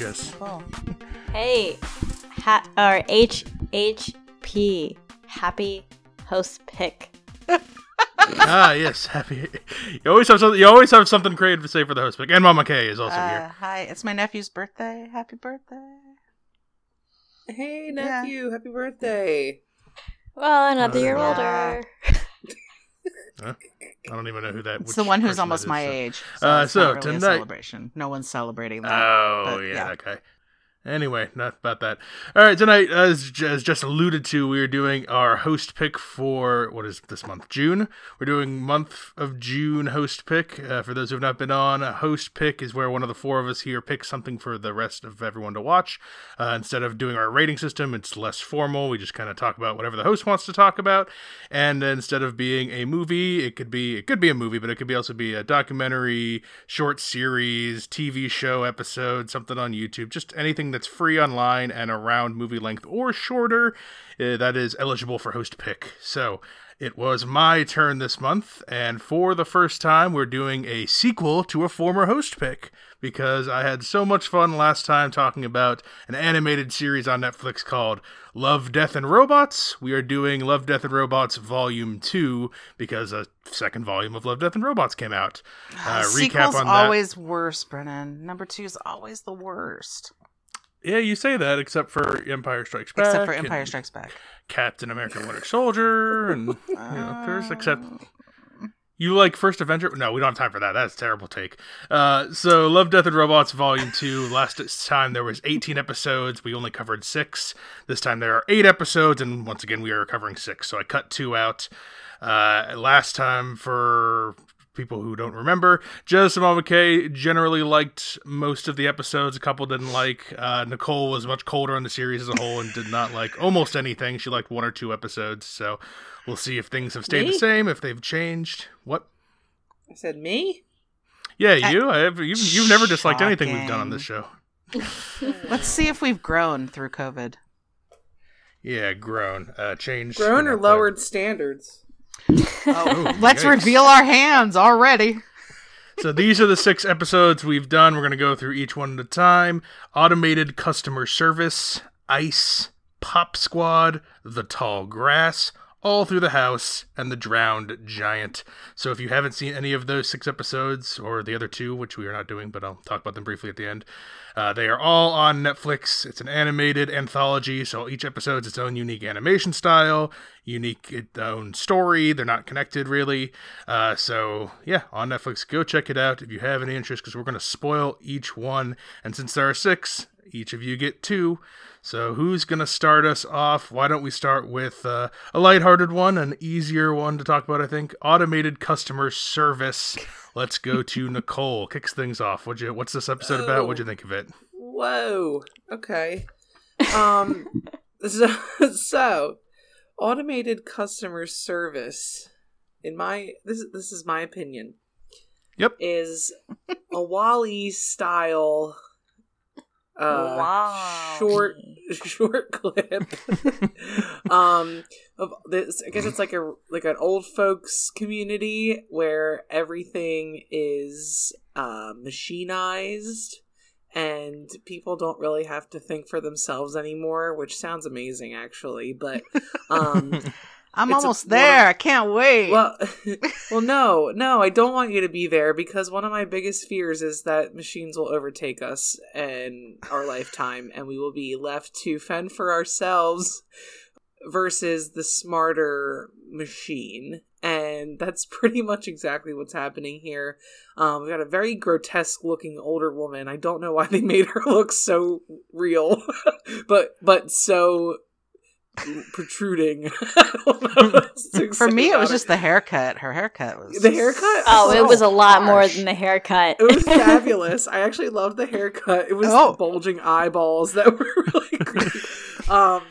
also she here. should Hey, Oh. Hey, ha- or H H P, happy host pick. ah, yes. Happy. You always have something. You always have something creative to say for the host pick. And Mama K is also Uh, here. hi, it's my nephew's birthday. Happy birthday. Hey, Yeah. nephew. Happy birthday. Well, another year Yeah. older. Huh? I don't even know who that. It's the one who's almost is, my so- age. Uh, it's so really tonight- celebration. No one's celebrating that. Oh but, yeah, yeah. okay. Anyway, not about that. All right, tonight, as, as just alluded to, we are doing our host pick for what is this month? June. We're doing month of June host pick. Uh, for those who have not been on, a host pick is where one of the four of us here picks something for the rest of everyone to watch. Uh, instead of doing our rating system, it's less formal. We just kind of talk about whatever the host wants to talk about. And instead of being a movie, it could be it could be a movie, but it could be also be a documentary, short series, TV show episode, something on YouTube, just anything that's free online and around movie length or shorter uh, that is eligible for host pick. So it was my turn this month, and for the first time, we're doing a sequel to a former host pick because I had so much fun last time talking about an animated series on Netflix called Love, Death, and Robots. We are doing Love, Death, and Robots Volume 2 because a second volume of Love, Death, and Robots came out. Uh, recap Sequel's on that. always worse, Brennan. Number two is always the worst. Yeah, you say that, except for Empire Strikes Back. Except for Empire Strikes Back. Captain America Winter Soldier, and you know, there's except you like First Avenger. No, we don't have time for that. That's a terrible take. Uh, so Love, Death, and Robots Volume Two. Last time there was 18 episodes. We only covered six. This time there are eight episodes, and once again we are covering six. So I cut two out. Uh, last time for people who don't remember, Jess and Mama generally liked most of the episodes. A couple didn't like. Uh, Nicole was much colder on the series as a whole and did not like almost anything. She liked one or two episodes. So we'll see if things have stayed the same, if they've changed. What? I said me? Yeah, you. I have, you've, you've never disliked anything we've done on this show. Let's see if we've grown through COVID. Yeah, grown, uh, changed. Grown or know, lowered standards? Oh, Let's yikes. reveal our hands already. So these are the six episodes we've done. We're going to go through each one at a time. Automated customer service, ice, pop squad, the tall grass, all through the house, and the drowned giant. So if you haven't seen any of those six episodes, or the other two, which we are not doing, but I'll talk about them briefly at the end, uh, they are all on Netflix. It's an animated anthology, so each episode episode's its own unique animation style, unique its own story. They're not connected really. Uh, so yeah, on Netflix, go check it out if you have any interest, because we're going to spoil each one. And since there are six, each of you get two. So who's going to start us off? Why don't we start with uh, a lighthearted one, an easier one to talk about, I think. Automated customer service. Let's go to Nicole. Kicks things off. What'd you, what's this episode about? What'd you think of it? Whoa. Okay. Um. so, so, automated customer service, in my this this is my opinion, Yep. is a WALL-E style. Uh, wow. short short clip um of this i guess it's like a like an old folks community where everything is uh machinized and people don't really have to think for themselves anymore which sounds amazing actually but um I'm It's a- almost of- there. I can't wait. well, well, no, no, I don't want you to be there because one of my biggest fears is that machines will overtake us in our lifetime, and we will be left to fend for ourselves versus the smarter machine. And that's pretty much exactly what's happening here. Um, we got a very grotesque looking older woman. I don't know why they made her look so real, but but so protruding. I don't know what else to For me, it was her. just the haircut. Her haircut was The haircut? Oh, it was a lot more than the haircut. It was fabulous. I actually loved the haircut. It was Oh. the bulging eyeballs that were really great. Um,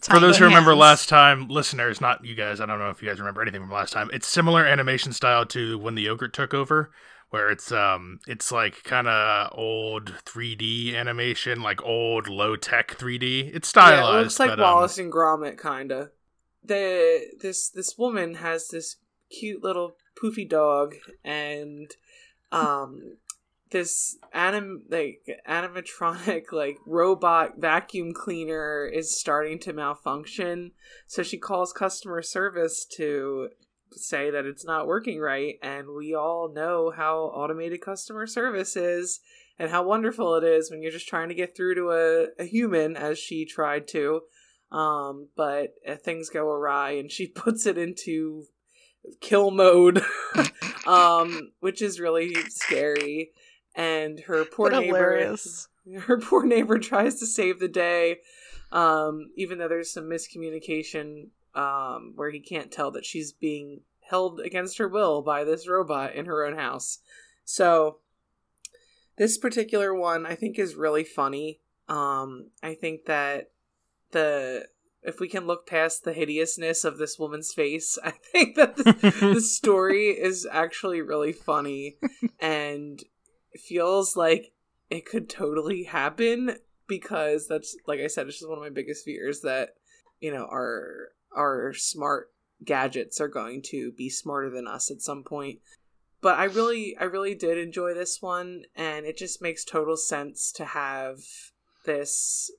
For those who remember hands. last time, listeners, not you guys, I don't know if you guys remember anything from last time. It's similar animation style to when the yogurt took over, where it's um it's like kind of old 3D animation, like old low tech 3D. It's stylized. yeah, it looks like but, um, Wallace and Gromit, kinda. The this this woman has this cute little poofy dog, and um, this anim like animatronic like robot vacuum cleaner is starting to malfunction. So she calls customer service to say that it's not working right, and we all know how automated customer service is and how wonderful it is when you're just trying to get through to a, a human as she tried to um, but uh, things go awry and she puts it into kill mode um, which is really scary and her poor What neighbor hilarious. her poor neighbor tries to save the day um, even though there's some miscommunication um, where he can't tell that she's being held against her will by this robot in her own house. So this particular one i think is really funny. Um, i think that the if we can look past the hideousness of this woman's face i think that the, the story is actually really funny and feels like it could totally happen because that's like I said, it's just one of my biggest fears that you know our our smart gadgets are going to be smarter than us at some point. But I really I really did enjoy this one and it just makes total sense to have this.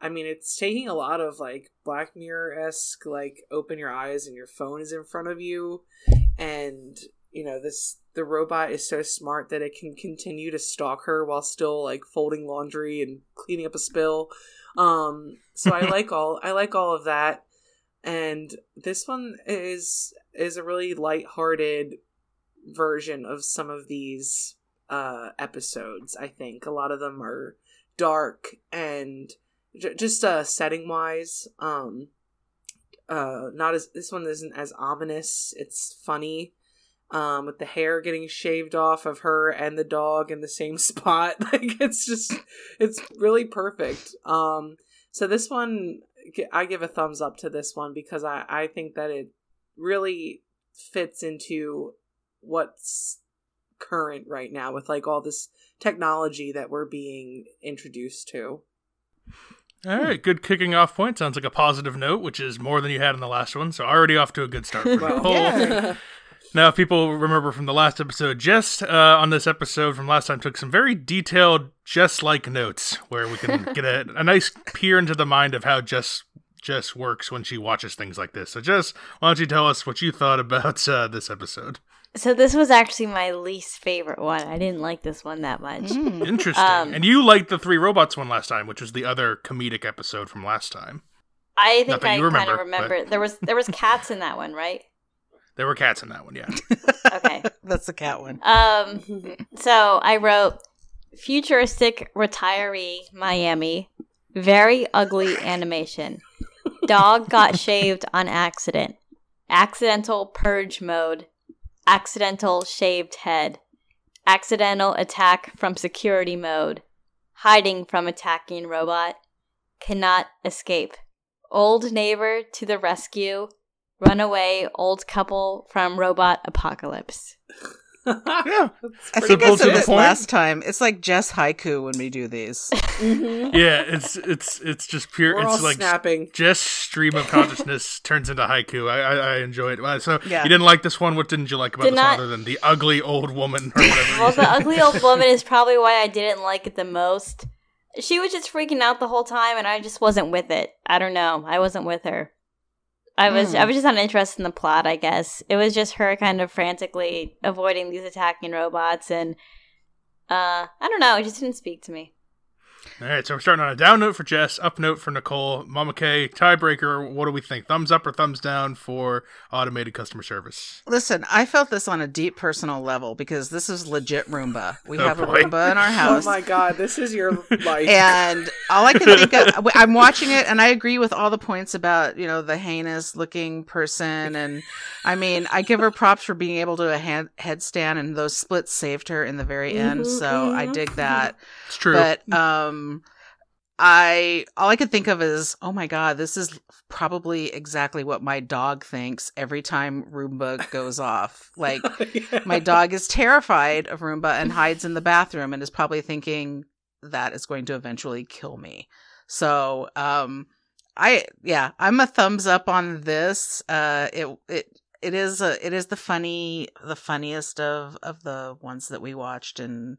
I mean it's taking a lot of like Black Mirror esque like open your eyes and your phone is in front of you. And you know this the robot is so smart that it can continue to stalk her while still like folding laundry and cleaning up a spill. Um so i like all i like all of that and this one is is a really light-hearted version of some of these uh episodes i think. A lot of them are dark and j- just uh setting wise um uh not as this one isn't as ominous. It's funny um with the hair getting shaved off of her and the dog in the same spot. Like it's just it's really perfect. Um so this one i give a thumbs up to this one because i i think that it really fits into what's current right now with like all this technology that we're being introduced to All right, hmm. good kicking off point. Sounds like a positive note, which is more than you had in the last one. So already off to a good start. For Well, Nicole. yeah. Now, if people remember from the last episode, Jess uh, on this episode from last time took some very detailed, just like notes, where we can get a, a nice peer into the mind of how Jess Jess works when she watches things like this. So, Jess, why don't you tell us what you thought about uh, this episode? So this was actually my least favorite one. I didn't like this one that much. Mm. Interesting. Um, and you liked the three robots one last time, which was the other comedic episode from last time. I think I kind remember, of remember there was there was cats in that one, right? There were cats in that one, yeah. Okay. That's the cat one. Um so I wrote futuristic retiree Miami, very ugly animation. Dog got shaved on accident. Accidental purge mode. Accidental shaved head. Accidental attack from security mode. Hiding from attacking robot. Cannot escape. Old neighbor to the rescue. Runaway old couple from robot apocalypse. Yeah. I think I simple said the this point. last time. It's like Jess haiku when we do these. Mhm. Yeah, it's it's it's just pure we're all it's like snapping just stream of consciousness turns into haiku. I I, I enjoy it. Uh, So Yeah. you didn't like this one. What didn't you like about Did this not- one other than the ugly old woman or whatever? Well, the ugly old woman is probably why I didn't like it the most. She was just freaking out the whole time, and I just wasn't with it. I don't know. I wasn't with her. I was. I Hmm. was just not interested in the plot. I guess it was just her kind of frantically avoiding these attacking robots, and uh, I don't know. It just didn't speak to me. All right, so we're starting on a down note for Jess, up note for Nicole, Mama K, tiebreaker. What do we think? Thumbs up or thumbs down for automated customer service? Listen, I felt this on a deep personal level because this is legit Roomba. We Oh, have a. Roomba in our house. oh my god this is your life and all I can think of, I'm watching it, and I agree with all the points about you know the heinous looking person, and I mean I give her props for being able to do a hand, headstand, and those splits saved her in the very end. Mhm, So I mhm. dig that. It's true. But um, I all I could think of is, oh my god, this is probably exactly what my dog thinks every time Roomba goes off. Like Yeah. my dog is terrified of Roomba and hides in the bathroom and is probably thinking that is going to eventually kill me. So, um, I yeah, I'm a thumbs up on this. Uh, it it it is a it is the funny the funniest of of the ones that we watched and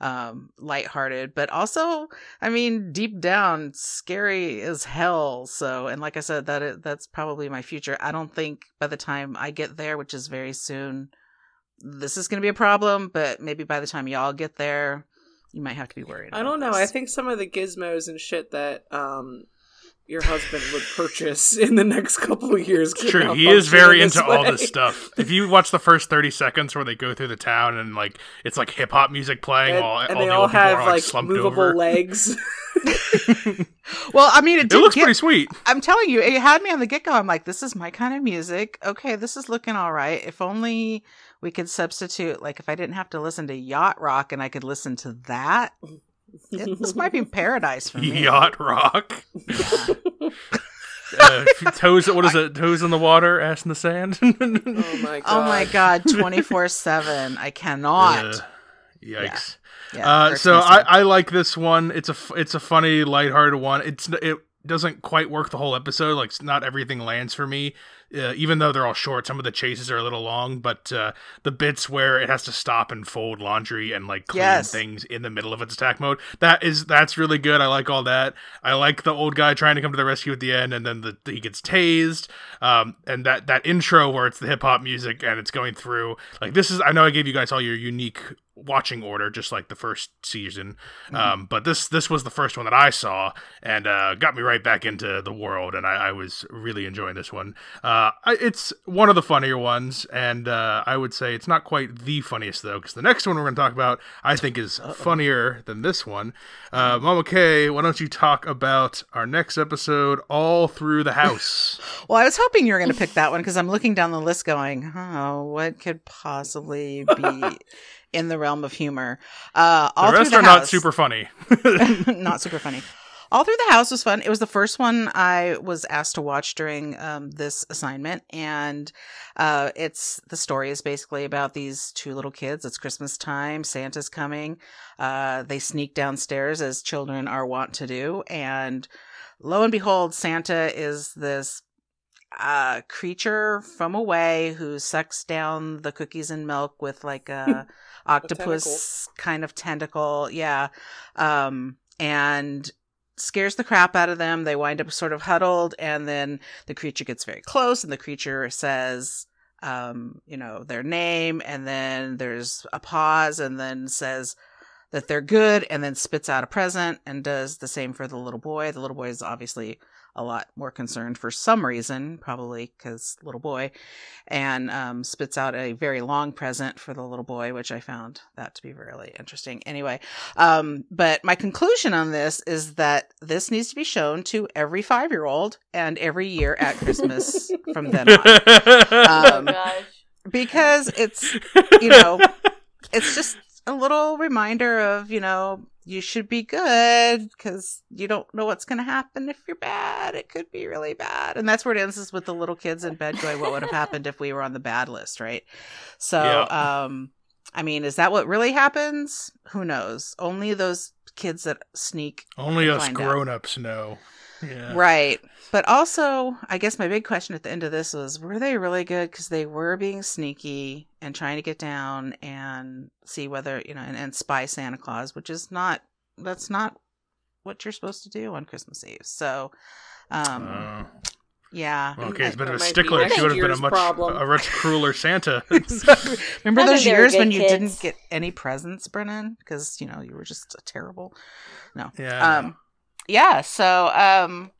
um lighthearted but also i mean deep down scary as hell so and like i said that is, that's probably my future i don't think by the time i get there which is very soon this is going to be a problem but maybe by the time y'all get there you might have to be worried I don't know. I think some of the gizmos and shit that um your husband would purchase in the next couple of years. True, he is very in this into all this stuff. If you watch the first thirty seconds where they go through the town and like it's like hip hop music playing And, while and all they the all old people have are like, like slumped movable over. legs. well i mean it, It looks get, pretty sweet. I'm telling you, it had me on the get go. I'm like, this is my kind of music. Okay, this is looking all right. If only we could substitute, like, if I didn't have to listen to yacht rock and I could listen to that, it- this might be paradise for me. Yacht rock. Yeah. uh, toes. What is it? Toes in the water, ass in the sand. oh my god. Oh my god, 24 7. I cannot. Uh, yikes. Yeah, Uh, so I, I like this one. It's a f- it's a funny, lighthearted one. It's it doesn't quite work the whole episode. Like not everything lands for me. Uh, even though they're all short, some of the chases are a little long. But uh, the bits where it has to stop and fold laundry and like clean Yes. things in the middle of its attack mode, that is that's really good. I like all that. I like the old guy trying to come to the rescue at the end, and then the, he gets tased. Um, and that that intro where it's the hip hop music and it's going through like this is. I know I gave you guys all your unique watching order just like the first season. Um but this this was the first one that i saw and uh got me right back into the world and i, I was really enjoying this one. Uh I, it's one of the funnier ones and uh i would say it's not quite the funniest though because the next one we're going to talk about i think is funnier than this one. Uh mama k why don't you talk about our next episode all through the house? Well, I was hoping you were going to pick that one because I'm looking down the list going, oh, what could possibly be in the realm of humor? Uh, all through the rest the are not super funny not super funny. All through the house was fun. It was the first one I was asked to watch during um, this assignment, and uh, it's the story is basically about these two little kids. It's Christmas time. Santa's coming. Uh, they sneak downstairs as children are wont to do, and lo and behold, Santa is this uh, creature from away who sucks down the cookies and milk with like a octopus kind of tentacle. Yeah. Um, and scares the crap out of them. They wind up sort of huddled, and then the creature gets very close, and the creature says, um, you know, their name, and then there's a pause, and then says that they're good, and then spits out a present and does the same for the little boy. The little boy is obviously a lot more concerned for some reason, probably because little boy, and um, spits out a very long present for the little boy, which I found that to be really interesting. Anyway, um, but my conclusion on this is that this needs to be shown to every five year old and every year at Christmas from then on. oh Um, gosh. Because it's, you know, it's just a little reminder of, you know, you should be good because you don't know what's going to happen if you're bad. It could be really bad. And that's where it ends is with the little kids in bed going, what would have happened if we were on the bad list, right? So, Yeah. um, I mean, is that what really happens? Who knows? Only those kids that sneak only us Find grown-ups know yeah Right. But also, I guess my big question at the end of this was were they really good? Because they were being sneaky and trying to get down and see whether, you know, and, and spy Santa Claus, which is not, that's not what you're supposed to do on Christmas Eve. So, um, Uh, yeah. okay, it's a bit That of a might be stickler. next She would have been a much problem. a much crueler Santa. Remember those think they were years good when you didn't get any presents, Brennan? Because, you know, you were just terrible. No. yeah. um yeah so um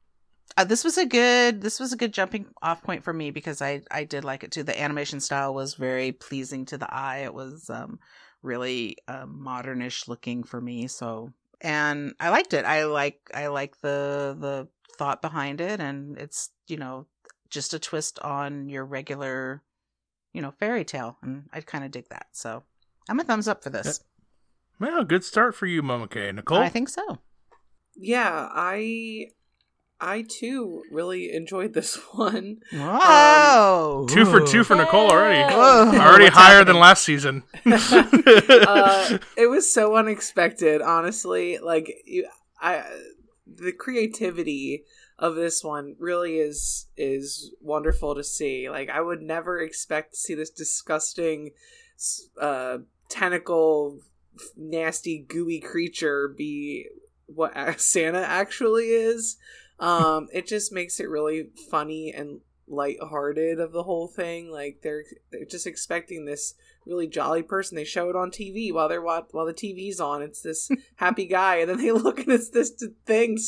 uh, this was a good this was a good jumping off point for me because i i did like it too. The animation style was very pleasing to the eye. It was um really um modernish looking for me so and i liked it. I like i like the the thought behind it and it's you know just a twist on your regular you know fairy tale and i kind of dig that so i'm a thumbs up for this. Well, good start for you, Mama K. Nicole. i think so. Yeah, I I too really enjoyed this one. Whoa! two for two for Nicole already. Whoa. Already What's higher happening? than last season. uh, it was so unexpected, honestly. Like you, I, the creativity of this one really is is wonderful to see. Like I would never expect to see this disgusting uh tentacle nasty gooey creature be what Santa actually is. Um it just makes it really funny and lighthearted of the whole thing. Like they're they're just expecting this really jolly person. They show it on TV while they're while, while the TV's on. It's this happy guy, and then they look and it's this thing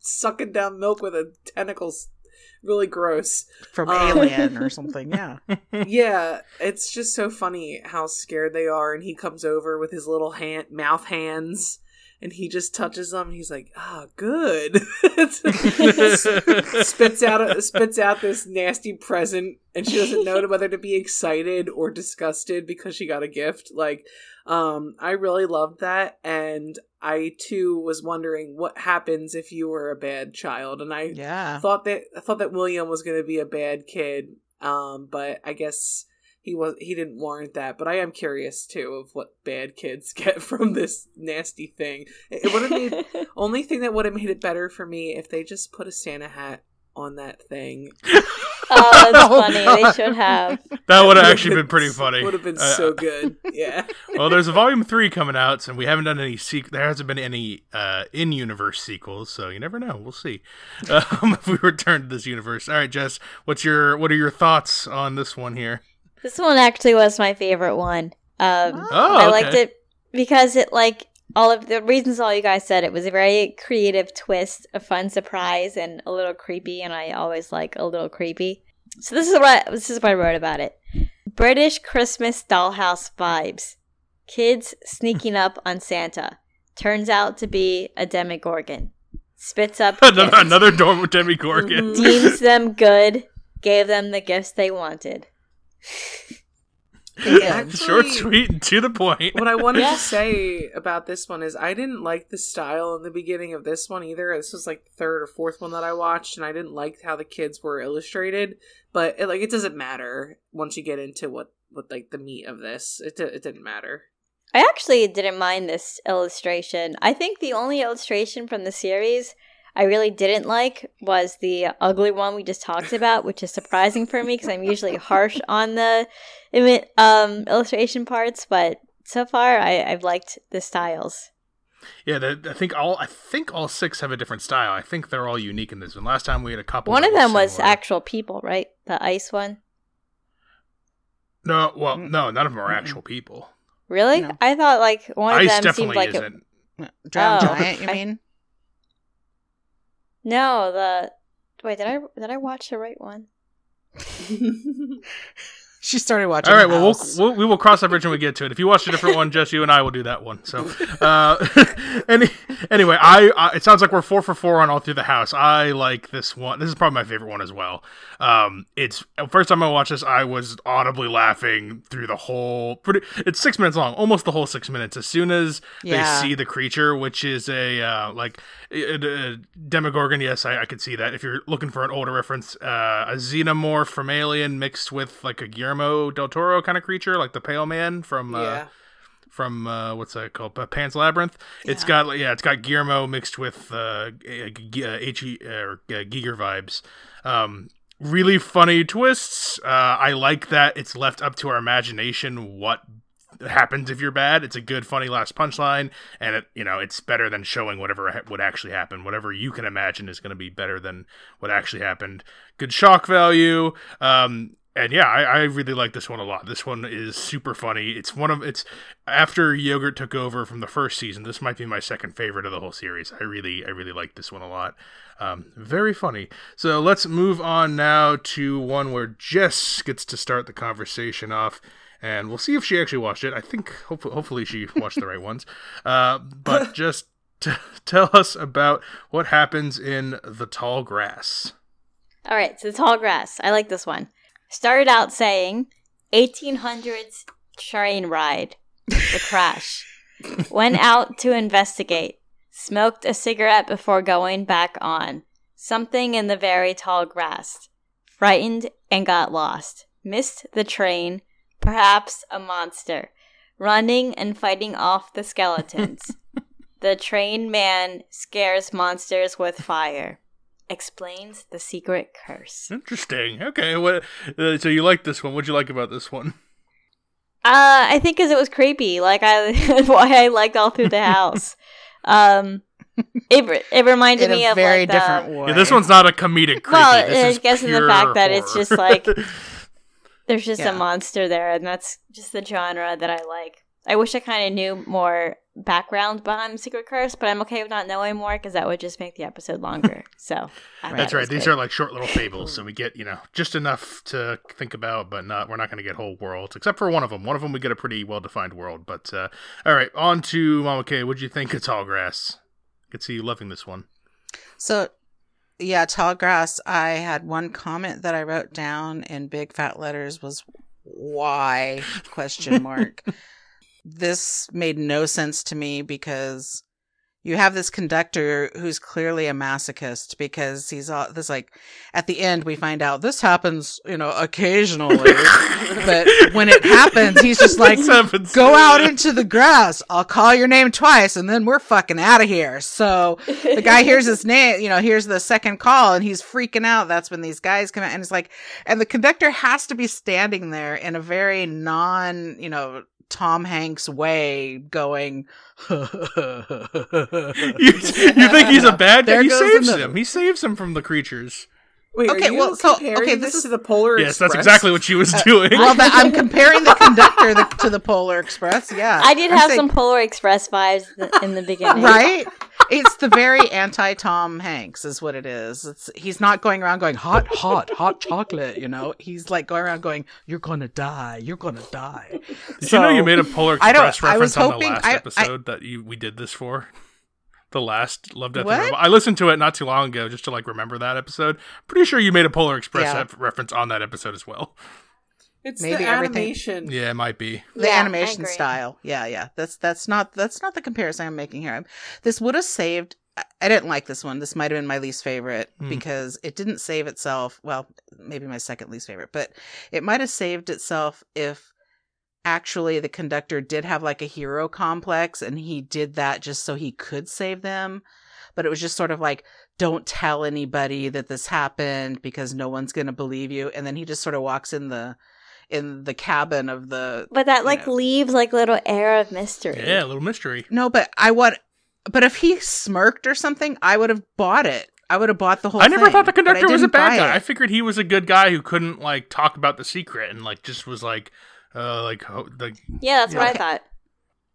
sucking down milk with a tentacles. Really gross from Um, Alien or something. Yeah, yeah, it's just so funny how scared they are, and he comes over with his little hand mouth hands, and he just touches them. And he's like, "Ah, good." spits out spits out this nasty present, and she doesn't know whether to be excited or disgusted because she got a gift. Like, um, I really loved that, and I too was wondering what happens if you were a bad child, and I yeah. thought that I thought that William was going to be a bad kid, um, but I guess he was he didn't warrant that. But I am curious too of what bad kids get from this nasty thing. It, it would have made only thing that would have made it better for me if they just put a Santa hat on that thing. oh, that's Oh, funny. God. They should have. That would have actually been pretty funny. Would have been Uh, so good. Yeah. well, there's a volume three coming out, and we haven't done any sequ- There hasn't been any uh, in-universe sequels, so you never know. We'll see um, if we return to this universe. All right, Jess, what's your what are your thoughts on this one here? This one actually was my favorite one. Um, Oh, I liked it because it like all of the reasons all you guys said. It was a very creative twist, a fun surprise, and a little creepy. And I always like a little creepy. So this is what this is what I wrote about it: British Christmas dollhouse vibes. Kids sneaking up on Santa. Turns out to be a demogorgon. Spits up another, another Dor- Demogorgon. Deems them good. Gave them the gifts they wanted. Yeah. Short, sweet, and to the point. What I wanted Yeah. to say about this one is I didn't like the style in the beginning of this one either. This was like the third or fourth one that I watched, and I didn't like how the kids were illustrated. But it, like, it doesn't matter once you get into what what like the meat of this. It di- it didn't matter. I actually didn't mind this illustration. I think the only illustration from the series I really didn't like was the ugly one we just talked about, which is surprising for me because I'm usually harsh on the um, illustration parts. But so far, I, I've liked the styles. Yeah, the, I think all I think all six have a different style. I think they're all unique in this one. Last time we had a couple. One of them was similar. actual people, right? The ice one. No, well, no, none of them are actual people. Really? No. I thought like one of Ice them seemed like it. isn't. Drowned Oh, giant, you I- mean? No, the wait. Did I did I watch the right one? She started watching. All right, well, we'll, House. we'll we will cross that bridge when we get to it. If you watch a different one, just you and I will do that one. So, uh, any, anyway, I, I it sounds like we're four for four on all through the house. I like this one. This is probably my favorite one as well. Um, it's first time I watched this, I was audibly laughing through the whole. Pretty, it's six minutes long, almost the whole six minutes. As soon as Yeah. they see the creature, which is a uh, like a, a Demogorgon. Yes, I, I could see that. If you're looking for an older reference, uh, a xenomorph from Alien mixed with like a Guillermo del Toro kind of creature, like the Pale Man from uh, yeah. from uh, what's that called? Uh, Pan's Labyrinth. It's got yeah, it's got Guillermo mixed with uh, G- G- uh, H or uh, Giger vibes. Um, really funny twists. Uh, I like that it's left up to our imagination what happens if you're bad. It's a good, funny last punchline, and it you know it's better than showing whatever ha- would actually happen. Whatever you can imagine is going to be better than what actually happened. Good shock value. Um, and yeah, I, I really like this one a lot. This one is super funny. It's one of it's after Yogurt took over from the first season. This might be my second favorite of the whole series. I really, I really like this one a lot. Um, very funny. So let's move on now to one where Jess gets to start the conversation off, and we'll see if she actually watched it. I think hopefully, hopefully she watched the right ones. Uh, but just t- tell us about what happens in the tall grass. All right, so the tall grass. I like this one. Started out saying 1800s train ride, the crash. Went out to investigate. Smoked a cigarette before going back on. Something in the very tall grass. Frightened and got lost. Missed the train. Perhaps a monster. Running and fighting off the skeletons. The trained man scares monsters with fire. Explains the secret curse. Interesting. Okay. What? Uh, so you like this one? What'd you like about this one? Uh, I think because it was creepy. Like I, why I liked all through the house. um, it it reminded In me a of very like the- different way. Yeah, this one's not a comedic creepy. Well, this I is guess in the pure fact that it's just like there's just Yeah. a monster there, and that's just the genre that I like. I wish I kind of knew more background behind Secret Curse, but I'm okay with not knowing more because that would just make the episode longer. So That's right. These good. are like short little fables, so we get you know just enough to think about, but not we're not going to get whole worlds, except for one of them. One of them we get a pretty well defined world. But uh, all right, on to Mama K. What'd you think of Tallgrass? I could see you loving this one. So, yeah, tall grass. I had one comment that I wrote down in big fat letters was why question mark. this made no sense to me because you have this conductor who's clearly a masochist because he's all this like at the end we find out this happens you know occasionally but when it happens he's just like go out into the grass. I'll call your name twice and then we're fucking out of here. So the guy hears his name, you know, hears the second call and he's freaking out. That's when these guys come out and it's like, and the conductor has to be standing there in a very non, you know, Tom Hanks way going, you, you think he's a bad guy? He saves him. He saves him from the creatures. Wait, Okay, are you well, so- okay, this this is- to the Polar Express. Yes, that's exactly what she was uh, doing. well, that, I'm comparing the conductor the, to the Polar Express. Yeah. I did I'm have saying- some Polar Express vibes th- in the beginning. right? It's the very anti Tom Hanks, is what it is. It's he's not going around going hot, hot, hot chocolate. You know, he's like going around going, "You're gonna die, you're gonna die." Did you know you made a Polar I Express I reference on the last I- I- episode that you we did this for? The last Love Death and What? Robot. I listened to it not too long ago just to like remember that episode. Pretty sure you made a Polar Express Yeah. reference on that episode as well. It's Maybe the everything- animation. Yeah, it might be. the Yeah, animation style. Yeah, yeah. That's that's not that's not the comparison I'm making here. I'm, this would have saved. I- I didn't like this one. This might have been my least favorite Hmm. because it didn't save itself. Well, maybe my second least favorite, but it might have saved itself if actually the conductor did have like a hero complex and he did that just so he could save them. But it was just sort of like, don't tell anybody that this happened because no one's going to believe you. And then he just sort of walks in the in the cabin of the But that like know. leaves like little air of mystery. Yeah, a little mystery. No, but I want. But if he smirked or something, I would have bought it. I would have bought the whole. I never thing, thought the conductor was a bad buy guy. I figured he was a good guy who couldn't like talk about the secret and like just was like uh like ho- like Yeah, that's what I thought.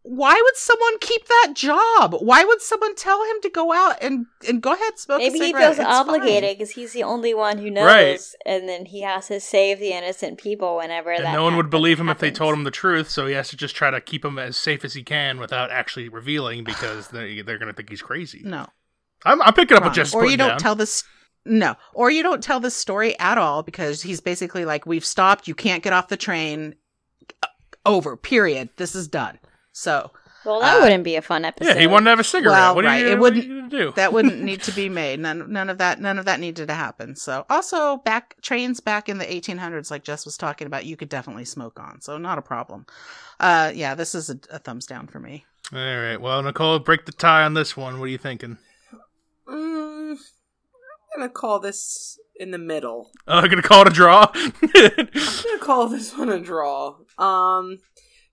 Why would someone keep that job? Why would someone tell him to go out and and go ahead smoke? a Maybe he feels It's obligated because he's the only one who knows, Right. and then he has to save the innocent people whenever and that. no one would believe him if they told him the truth, so he has to just try to keep him as safe as he can without actually revealing because they they're gonna think he's crazy. No, I'm, I'm picking up what wrong. Jess or you don't down. tell this. No, or you don't tell this story at all because he's basically like, "We've stopped. You can't get off the train. Uh, Over. Period. This is done." So Well, that Uh, wouldn't be a fun episode. yeah, he wanted to have a cigarette. Well, what are right, you, it what are wouldn't- you gonna do? that wouldn't need to be made. None, none of that, none of that needed to happen. So, also back trains back in the 1800s, like Jess was talking about, you could definitely smoke on, so not a problem. Uh, yeah, this is a, a thumbs down for me. All right. Well, Nicole, break the tie on this one. What are you thinking? Mm, I'm gonna call this in the middle. I'm gonna call it a draw. I'm gonna call this one a draw. Um,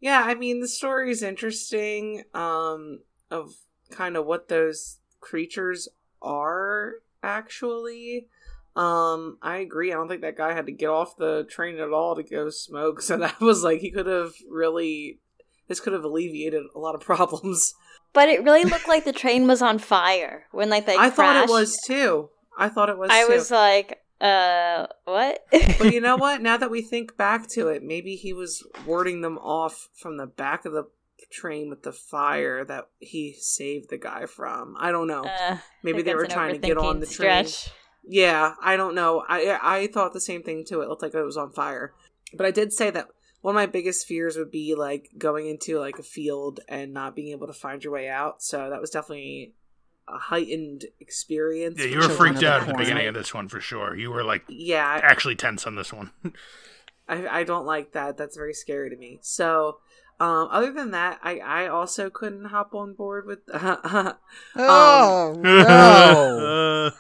yeah, I mean the story is interesting. Um, of kind of what those creatures are actually. Um, I agree. I don't think that guy had to get off the train at all to go smoke. So that was like he could have really. This could have alleviated a lot of problems. But it really looked like the train was on fire when like they I thought it was too. I thought it was. I too. was like, uh, what? but you know what? Now that we think back to it, maybe he was warding them off from the back of the train with the fire that he saved the guy from. I don't know. Uh, maybe they were trying to get on the train. stretch. Yeah, I don't know. I I thought the same thing too. It looked like it was on fire. But I did say that one of my biggest fears would be like going into like a field and not being able to find your way out. So that was definitely a heightened experience. yeah, you were freaked out at the beginning of this one for sure. You were like Yeah, actually tense on this one. I, I don't like that. That's very scary to me. So Um, other than that, I, I also couldn't hop on board with. Oh Um, no!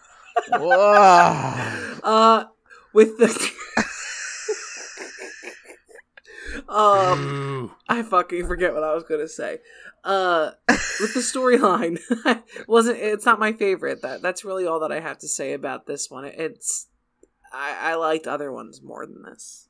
Uh, Whoa. uh, with the. Um. I fucking forget what I was gonna say. Uh, with the storyline, wasn't it's not my favorite. That that's really all that I have to say about this one. It's I, I liked other ones more than this.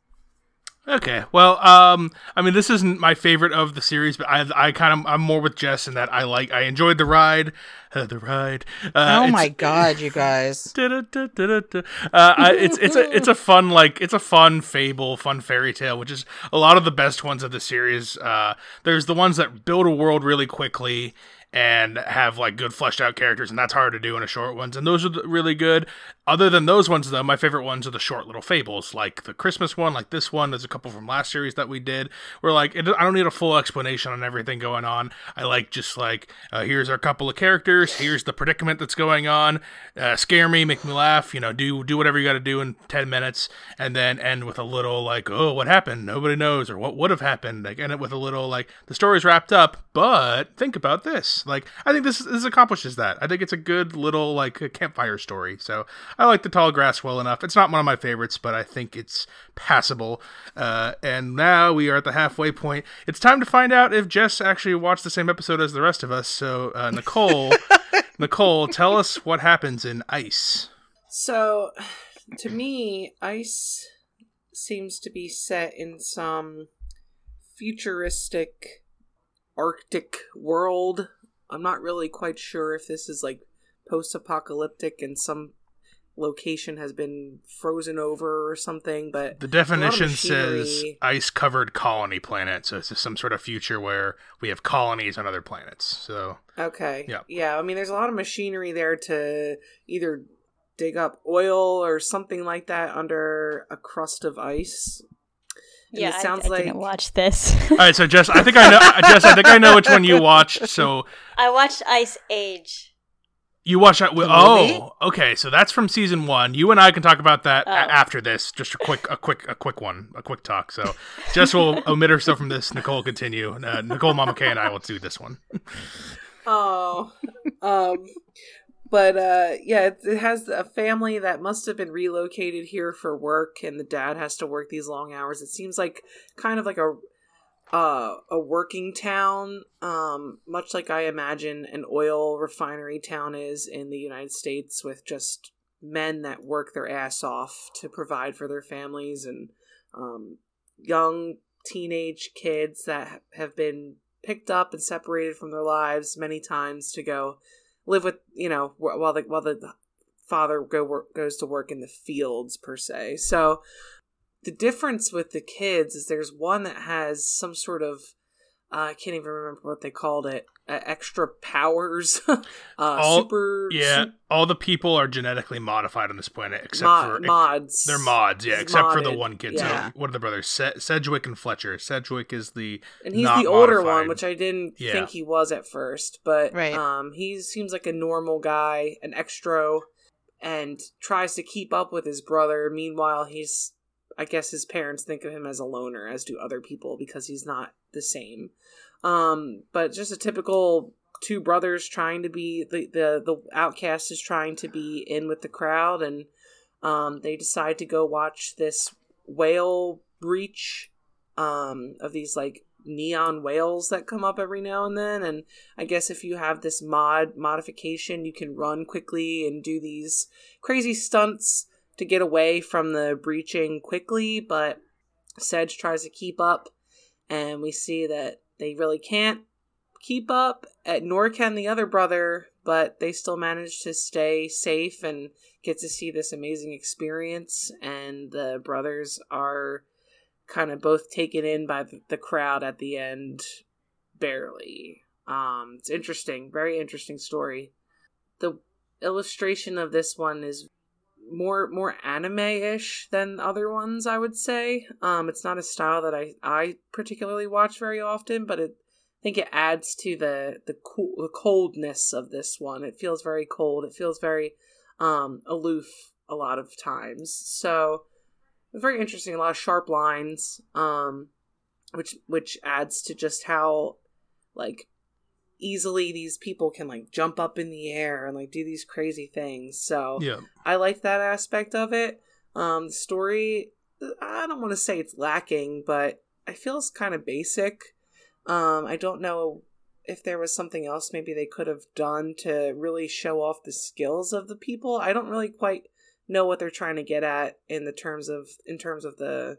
Okay, well, um, I mean, this isn't my favorite of the series, but I, I kind of, I'm more with Jess in that I like, I enjoyed the ride, uh, the ride. Uh, oh my god, you guys. Uh, I, it's it's a it's a fun like it's a fun fable, fun fairy tale, which is a lot of the best ones of the series. Uh, there's the ones that build a world really quickly and have like good fleshed out characters, and that's hard to do in a short ones. And those are really good. Other than those ones, though, my favorite ones are the short little fables, like the Christmas one, like this one. There's a couple from last series that we did. Where like I don't need a full explanation on everything going on. I like just like uh, here's our couple of characters. Here's the predicament that's going on. Uh, scare me, make me laugh. You know, do do whatever you got to do in ten minutes, and then end with a little like, oh, what happened? Nobody knows, or what would have happened. Like end it with a little like the story's wrapped up, but think about this. Like I think this this accomplishes that. I think it's a good little like campfire story. So I like the tall grass well enough. It's not one of my favorites, but I think it's passable. Uh, and now we are at the halfway point. It's time to find out if Jess actually watched the same episode as the rest of us. So uh, Nicole, Nicole, tell us what happens in Ice. So, to me, Ice seems to be set in some futuristic Arctic world. I'm not really quite sure if this is like post apocalyptic and some location has been frozen over or something, but The a lot of definition says ice covered colony planet. So it's just some sort of future where we have colonies on other planets. So Okay. Yeah. Yeah. I mean, there's a lot of machinery there to either dig up oil or something like that under a crust of ice. And yeah, it sounds I, I like didn't watch this. all right, so Jess, I think I know. Jess, I think I know which one you watched. So I watched Ice Age. You watch that? With, oh, okay. So that's from season one. You and I can talk about that a- Oh. after this. Just a quick, a quick, a quick one, a quick talk. So Jess will omit herself from this. Nicole continue. Uh, Nicole, Mama K, and I will do this one. Oh, um, but uh, yeah, it, it has a family that must have been relocated here for work, and the dad has to work these long hours. It seems like kind of like a uh, a working town, um, much like I imagine an oil refinery town is in the United States, with just men that work their ass off to provide for their families and um, young teenage kids that have been picked up and separated from their lives many times to go live with you know while the while the father go work, goes to work in the fields per se. So the difference with the kids is there's one that has some sort of uh, I can't even remember what they called it. Uh, extra powers, uh, All- super Yeah, sup- all the people are genetically modified on this planet except mod- for mods. they're mods. Yeah, It's except for the one kid. Yeah. So what are the brothers? Se- Sedgwick and Fletcher. Sedgwick is the and he's not the older modified. one, which I didn't Yeah. think he was at first, but Right. um, he seems like a normal guy, an extro, and tries to keep up with his brother. Meanwhile, he's, I guess, his parents think of him as a loner, as do other people, because he's not the same. Um, but just a typical two brothers trying to be the the the outcast is trying to be in with the crowd, and um, they decide to go watch this whale breach um, of these like neon whales that come up every now and then. And I guess if you have this mod modification, you can run quickly and do these crazy stunts to get away from the breaching quickly. But Sedge tries to keep up, and we see that they really can't keep up, at, nor can the other brother, but they still manage to stay safe and get to see this amazing experience. And the brothers are kind of both taken in by the crowd at the end, barely. Um, it's interesting, very interesting story. The illustration of this one is more more anime-ish than other ones i would say um it's not a style that i i particularly watch very often but it I think it adds to the the cool the coldness of this one. It feels very cold. It feels very um, aloof a lot of times. So very interesting. A lot of sharp lines. Um, which which adds to just how like easily these people can like jump up in the air and like do these crazy things. So Yeah. I like that aspect of it. Um, the story, I don't want to say it's lacking, but I feel it's kind of basic. Um, I don't know if there was something else maybe they could have done to really show off the skills of the people. I don't really quite know what they're trying to get at in the terms of in terms of the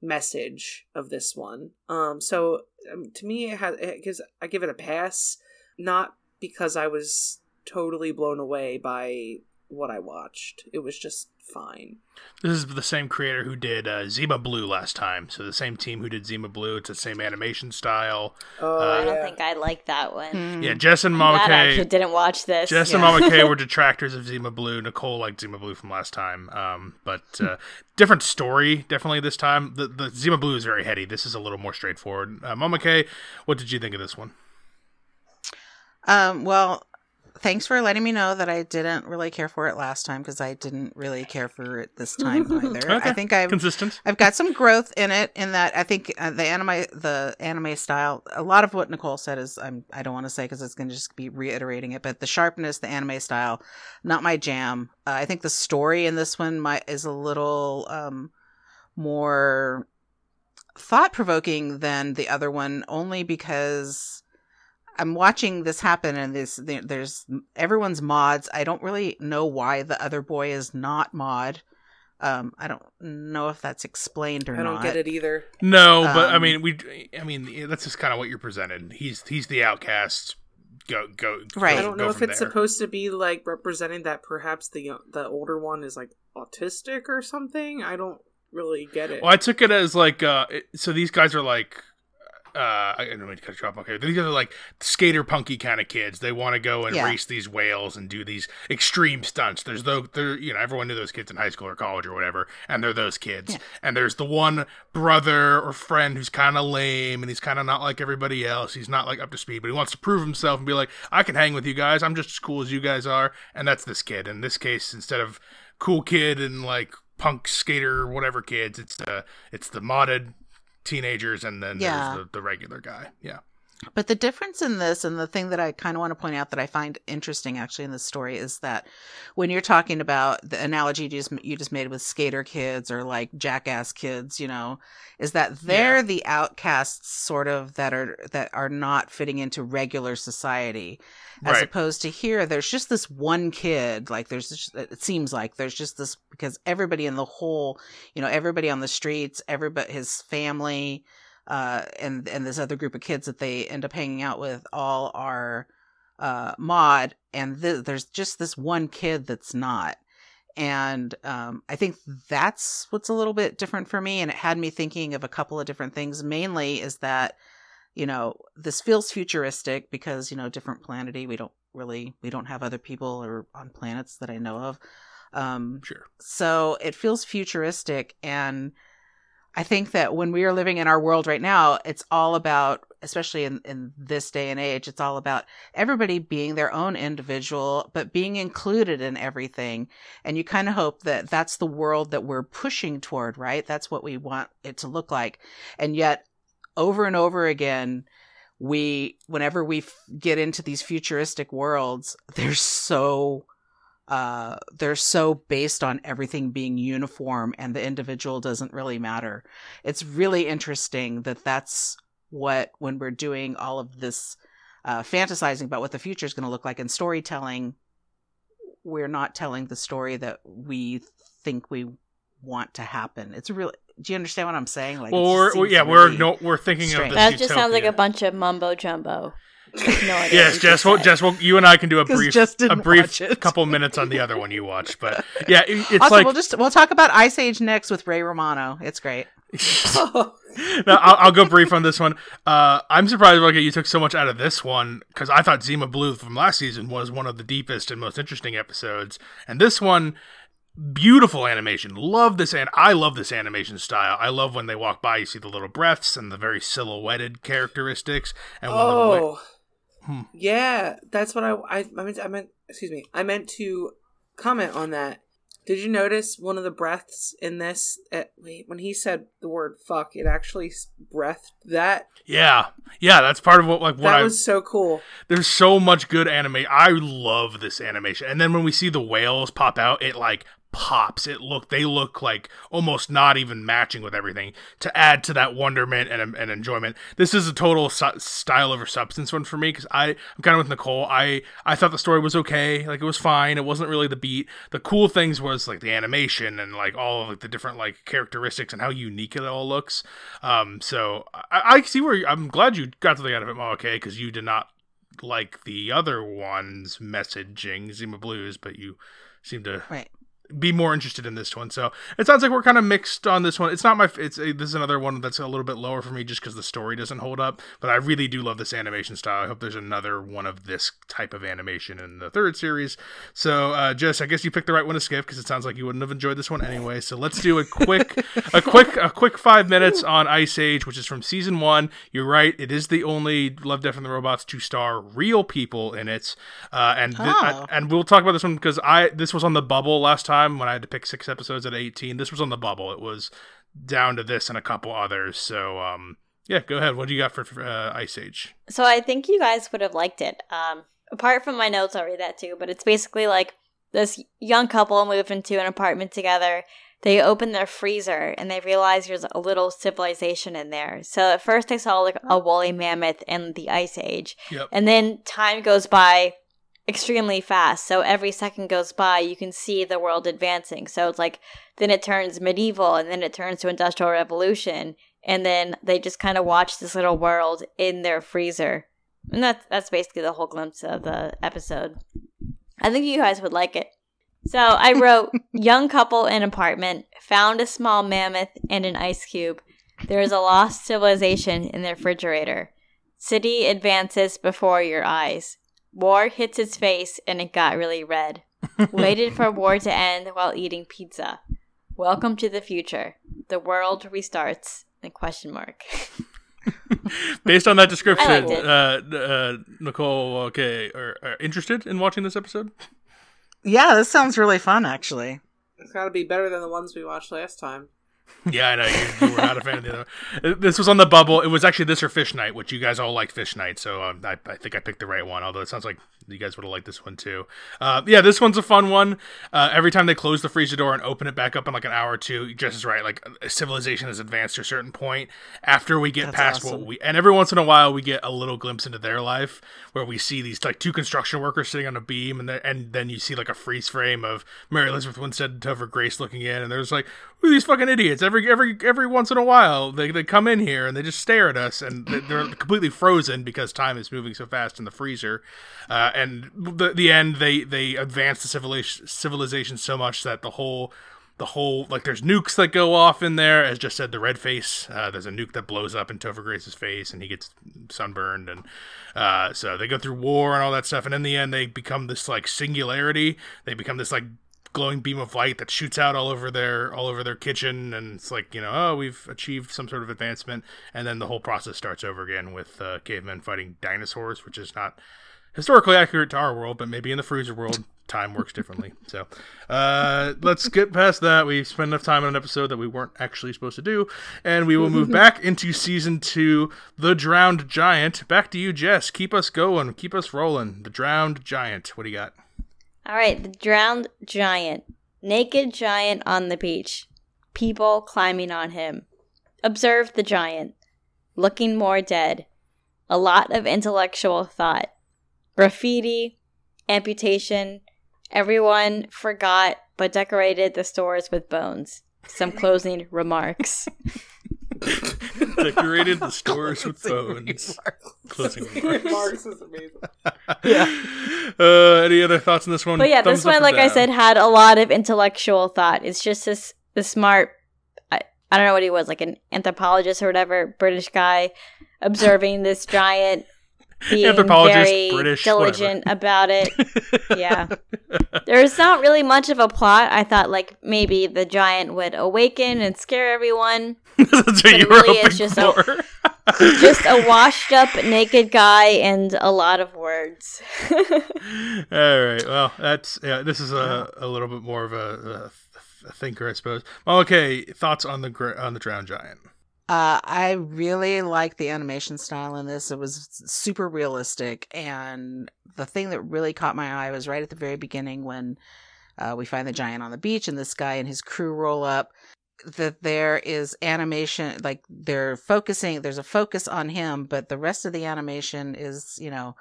message of this one. Um, so um, to me, it has gives I give it a pass, not because I was totally blown away by what I watched. It was just fine. This is the same creator who did uh, Zima Blue last time. So the same team who did Zima Blue. It's the same animation style. Oh, Uh, I don't yeah. think I like that one. Hmm. Yeah, Jess and Mama glad actually K. didn't watch this. Jess and Mama K were detractors of Zima Blue. Nicole liked Zima Blue from last time. Um, but uh, different story, definitely this time. The, the Zima Blue is very heady. This is a little more straightforward. Uh, Mama K, what did you think of this one? Um, well, thanks for letting me know that I didn't really care for it last time because I didn't really care for it this time either. Okay. I think I've Consistent. I've got some growth in it in that I think uh, the anime the anime style a lot of what Nicole said is I'm I don't want to say because it's going to just be reiterating it but the sharpness the anime style not my jam uh, I think the story in this one might is a little um more thought provoking than the other one only because I'm watching this happen and this there's everyone's mods I don't really know why the other boy is not mod um, I don't know if that's explained or I don't not. get it either. No, but I Um, mean, we. I mean, that's just kind of what you're presented. He's he's the outcast. Go go. Right. go- I don't know if it's there. supposed to be like representing that perhaps the the older one is like autistic or something. I don't really get it. Well, I took it as like uh so these guys are like uh I don't mean to cut you off. Okay, these are like skater punky kind of kids. They want to go and Yeah. race these whales and do these extreme stunts. There's though there you know everyone knew those kids in high school or college or whatever, and they're those kids. Yeah. And there's the one brother or friend who's kind of lame and he's kind of not like everybody else. He's not like up to speed, but he wants to prove himself and be like, I can hang with you guys. I'm just as cool as you guys are. And that's this kid. In this case, instead of cool kid and like punk skater whatever kids, it's the it's the modded teenagers and then Yeah. there's the, the regular guy. Yeah. But the difference in this, and the thing that I kind of want to point out that I find interesting actually in this story is that when you're talking about the analogy you just, you just made with skater kids or like jackass kids, you know, is that they're Yeah. the outcasts sort of that are that are not fitting into regular society, as Right. opposed to here. There's just this one kid, like there's just, it seems like there's just this because everybody in the whole, you know, everybody on the streets, everybody, his family uh, and and this other group of kids that they end up hanging out with all are uh, mod, and th- there's just this one kid that's not. And um, I think that's what's a little bit different for me, and it had me thinking of a couple of different things. Mainly is that you know this feels futuristic because you know different planety. We don't really we don't have other people or on planets that I know of. Um, Sure. so it feels futuristic and i think that when we are living in our world right now it's all about especially in, in this day and age it's all about everybody being their own individual but being included in everything. And you kind of hope that that's the world that we're pushing toward right? That's what we want it to look like. And yet over and over again we whenever we f- get into these futuristic worlds they're so uh they're so based on everything being uniform and the individual doesn't really matter it's really interesting that that's what when we're doing all of this uh fantasizing about what the future is going to look like in storytelling we're not telling the story that we think we want to happen it's really do you understand what i'm saying like it Well, just we're, seems yeah, we're no, we're thinking strange. of That this just sounds like a bunch of mumbo jumbo. No idea Yes, Jess. you Well, said. Jess. Well, you and I can do a brief, Jess a brief watch couple minutes on the other one you watched, but yeah, it, it's also like we'll just we'll talk about ice age next with ray romano it's great no, I'll, I'll go brief on this one. Uh, I'm surprised, like you took so much out of this one because I thought Zima Blue from last season was one of the deepest and most interesting episodes, and this one, beautiful animation. Love this, and I love this animation style. I love when they walk by, you see the little breaths and the very silhouetted characteristics, and when the, Oh, Hmm. yeah, that's what I, I I meant I meant excuse me I meant to comment on that. Did you notice one of the breaths in this? Uh, wait, when he said the word "fuck," it actually breathed that. Yeah, yeah, that's part of what like what that I was so cool. there's so much good anime. I love this animation. And then when we see the whales pop out, it like pops. It look they look like almost not even matching with everything to add to that wonderment and, and enjoyment. This is a total su- style over substance one for me because I I'm kind of with Nicole. I I thought the story was okay, like it was fine. It wasn't really the beat. The cool things was like the animation and like all of like the different like characteristics and how unique it all looks. Um, so I, I see where I'm glad you got something out of it, Mo, okay, because you did not like the other one's messaging, Zima Blues, but you seem to Right. Be more interested in this one. So it sounds like we're kind of mixed on this one. It's not my. It's a, this is another one that's a little bit lower for me just because the story doesn't hold up. But I really do love this animation style. I hope there's another one of this type of animation in the third series. So uh, Jess, I guess you picked the right one to skip because it sounds like you wouldn't have enjoyed this one anyway. So let's do a quick, a quick, a quick five minutes on Ice Age, which is from season one. You're right. It is the only Love, Death, and the Robots to star real people in it. Uh, and thi- Oh. and we'll talk about this one because I this was on the bubble last time when I had to pick six episodes at 18. This was on the bubble. It was down to this and a couple others. So um yeah, go ahead. What do you got for uh, Ice Age? So I think you guys would have liked it. Um, apart from my notes, I'll read that too. But it's basically like this young couple move into an apartment together. They open their freezer and they realize there's a little civilization in there. So at first they saw like a woolly mammoth and the ice age, Yep. and then time goes by extremely fast. So every second goes by, you can see the world advancing. So it's like then it turns medieval and then it turns to industrial revolution and then they just kind of watch this little world in their freezer. And that's that's basically the whole glimpse of the episode. I think you guys would like it. So I wrote young couple in apartment found a small mammoth and an ice cube. There is a lost civilization in the refrigerator. City advances before your eyes. War hits its face and it got really red. Waited for war to end while eating pizza. Welcome to the future. The world restarts. A question mark. Based on that description, uh, uh, Nicole, okay, are, are interested in watching this episode? Yeah, this sounds really fun, actually. It's got to be better than the ones we watched last time. Yeah, I know you, you were not a fan of the other. This was on the bubble. It was actually this or Fish Night, which you guys all like Fish Night. So um, I, I think I picked the right one. Although it sounds like you guys would have liked this one too. Uh, yeah, this one's a fun one. Uh, every time they close the freezer door and open it back up in like an hour or two, just is right. Like civilization has advanced to a certain point after we get That's past awesome. what we. And every once in a while, we get a little glimpse into their life where we see these like two construction workers sitting on a beam, and then and then you see like a freeze frame of Mary Elizabeth Winstead and Topher Grace looking in, and there's like who are these fucking idiots? Every every every once in a while, they they come in here and they just stare at us, and they- they're completely frozen because time is moving so fast in the freezer. Uh, and the the end, they they advance the civilization civilization so much that the whole the whole like there's nukes that go off in there. As just said the red face uh, there's a nuke that blows up in Topher Grace's face and he gets sunburned and uh, so they go through war and all that stuff. And in the end they become this like singularity. They become this like glowing beam of light that shoots out all over their all over their kitchen and it's like you know oh we've achieved some sort of advancement and then the whole process starts over again with uh, cavemen fighting dinosaurs which is not historically accurate to our world, but maybe in the freezer world, time works differently. So uh, let's get past that. We spent enough time on an episode that we weren't actually supposed to do, and we will move back into season two, The Drowned Giant. Back to you, Jess. Keep us going. Keep us rolling. The Drowned Giant. What do you got? All right, the drowned giant. Naked giant on the beach. People climbing on him. Observe the giant. Looking more dead. A lot of intellectual thought. Graffiti. Amputation. Everyone forgot but decorated the stores with bones. Some closing remarks. Decorated the stores with bones. Closing remarks. Marks is amazing. Uh, any other thoughts on this one? But yeah, Thumbs this one, or like I said, had a lot of intellectual thought. It's just this the smart. I, I don't know what he was, like an anthropologist or whatever, British guy, observing this giant, being Anthropologist, very British, diligent about it. Yeah, there's not really much of a plot. I thought like maybe the giant would awaken and scare everyone. That's what you were really hoping just a- Just a washed up naked guy and a lot of words. All right. Well, that's yeah. This is a, a little bit more of a, a, a thinker, I suppose. Well, okay. Thoughts on the on the drowned giant? Uh, I really like the animation style in this. It was super realistic, and the thing that really caught my eye was right at the very beginning when uh, we find the giant on the beach, and this guy and his crew roll up. That there is animation, like they're focusing. There's a focus on him, but the rest of the animation is, you know,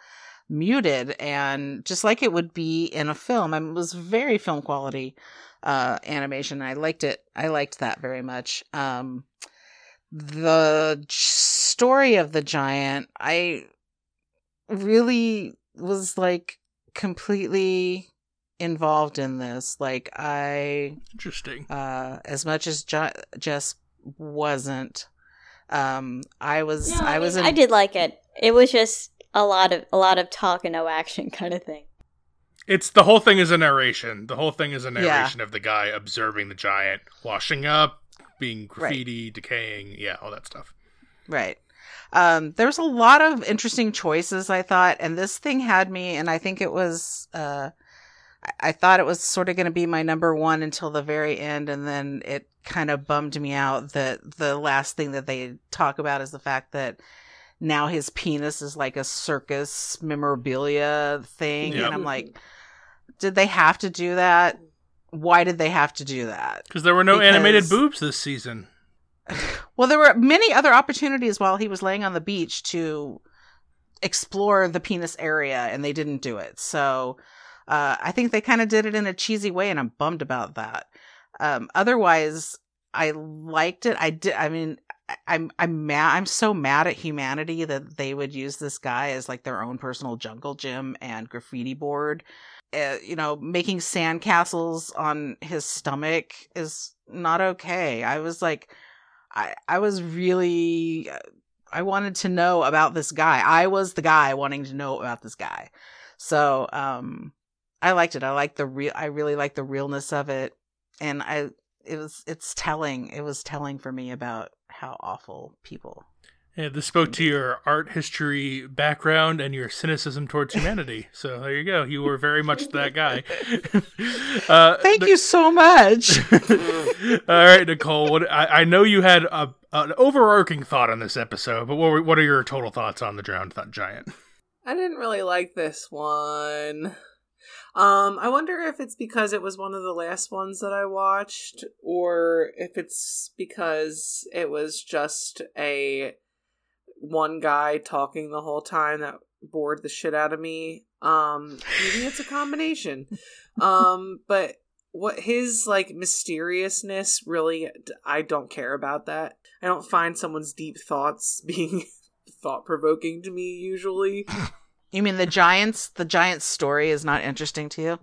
muted and just like it would be in a film. I mean, it was very film quality uh, animation. I liked it. I liked that very much. Um, the story of the giant, I really was like completely involved in this. Like I Interesting. uh as much as jo- Jess wasn't um I was No, I was mean, in, I did like it. It was just a lot of a lot of talk and no action kind of thing. It's the whole thing is a narration. The whole thing is a Yeah. narration of the guy observing the giant washing up, being graffiti, decaying, yeah, all that stuff. Right. Um, there was a lot of interesting choices, I thought, and this thing had me, and I think it was, uh, I, I thought it was sort of going to be my number one until the very end, and then it kind of bummed me out that the last thing that they talk about is the fact that now his penis is like a circus memorabilia thing, Yep. and I'm like, did they have to do that? Why did they have to do that? Because there were no animated boobs this season. Well, there were many other opportunities while he was laying on the beach to explore the penis area, and they didn't do it. So uh, I think they kind of did it in a cheesy way, and I'm bummed about that. Um, otherwise, I liked it. I did. I mean, I'm I'm mad. I'm so mad at humanity that they would use this guy as like their own personal jungle gym and graffiti board. Uh, you know, making sandcastles on his stomach is not okay. I was like, I I was really I wanted to know about this guy. I was the guy wanting to know about this guy. So, um I liked it. I liked the real I really liked the realness of it and I it was it's telling. It was telling for me about how awful people. Yeah, this spoke to your art history background and your cynicism towards humanity. So there you go. You were very much that guy. uh, Thank you so much. All right, Nicole. What I, I know you had a, an overarching thought on this episode, but what what are your total thoughts on the drowned th- giant? I didn't really like this one. Um, I wonder if it's because it was one of the last ones that I watched, or if it's because it was just a one guy talking the whole time that bored the shit out of me. Um, maybe it's a combination. Um, but what his like mysteriousness really, I don't care about that. I don't find someone's deep thoughts being thought provoking to me usually. you mean the giants? The giants' story is not interesting to you?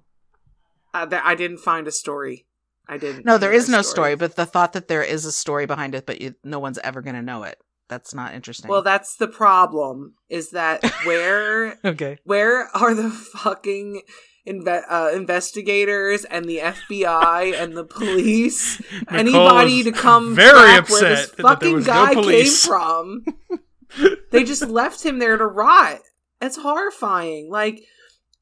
Uh, that I didn't find a story. I didn't. No, there is hear is a no story, but the thought that there is a story behind it, but you, no one's ever going to know it. That's not interesting. well, that's the problem. Is that where okay. where are the fucking inve- uh, investigators and the FBI and the police? Anybody to come very back where this upset fucking no guy came from? they just left him there to rot. It's horrifying. Like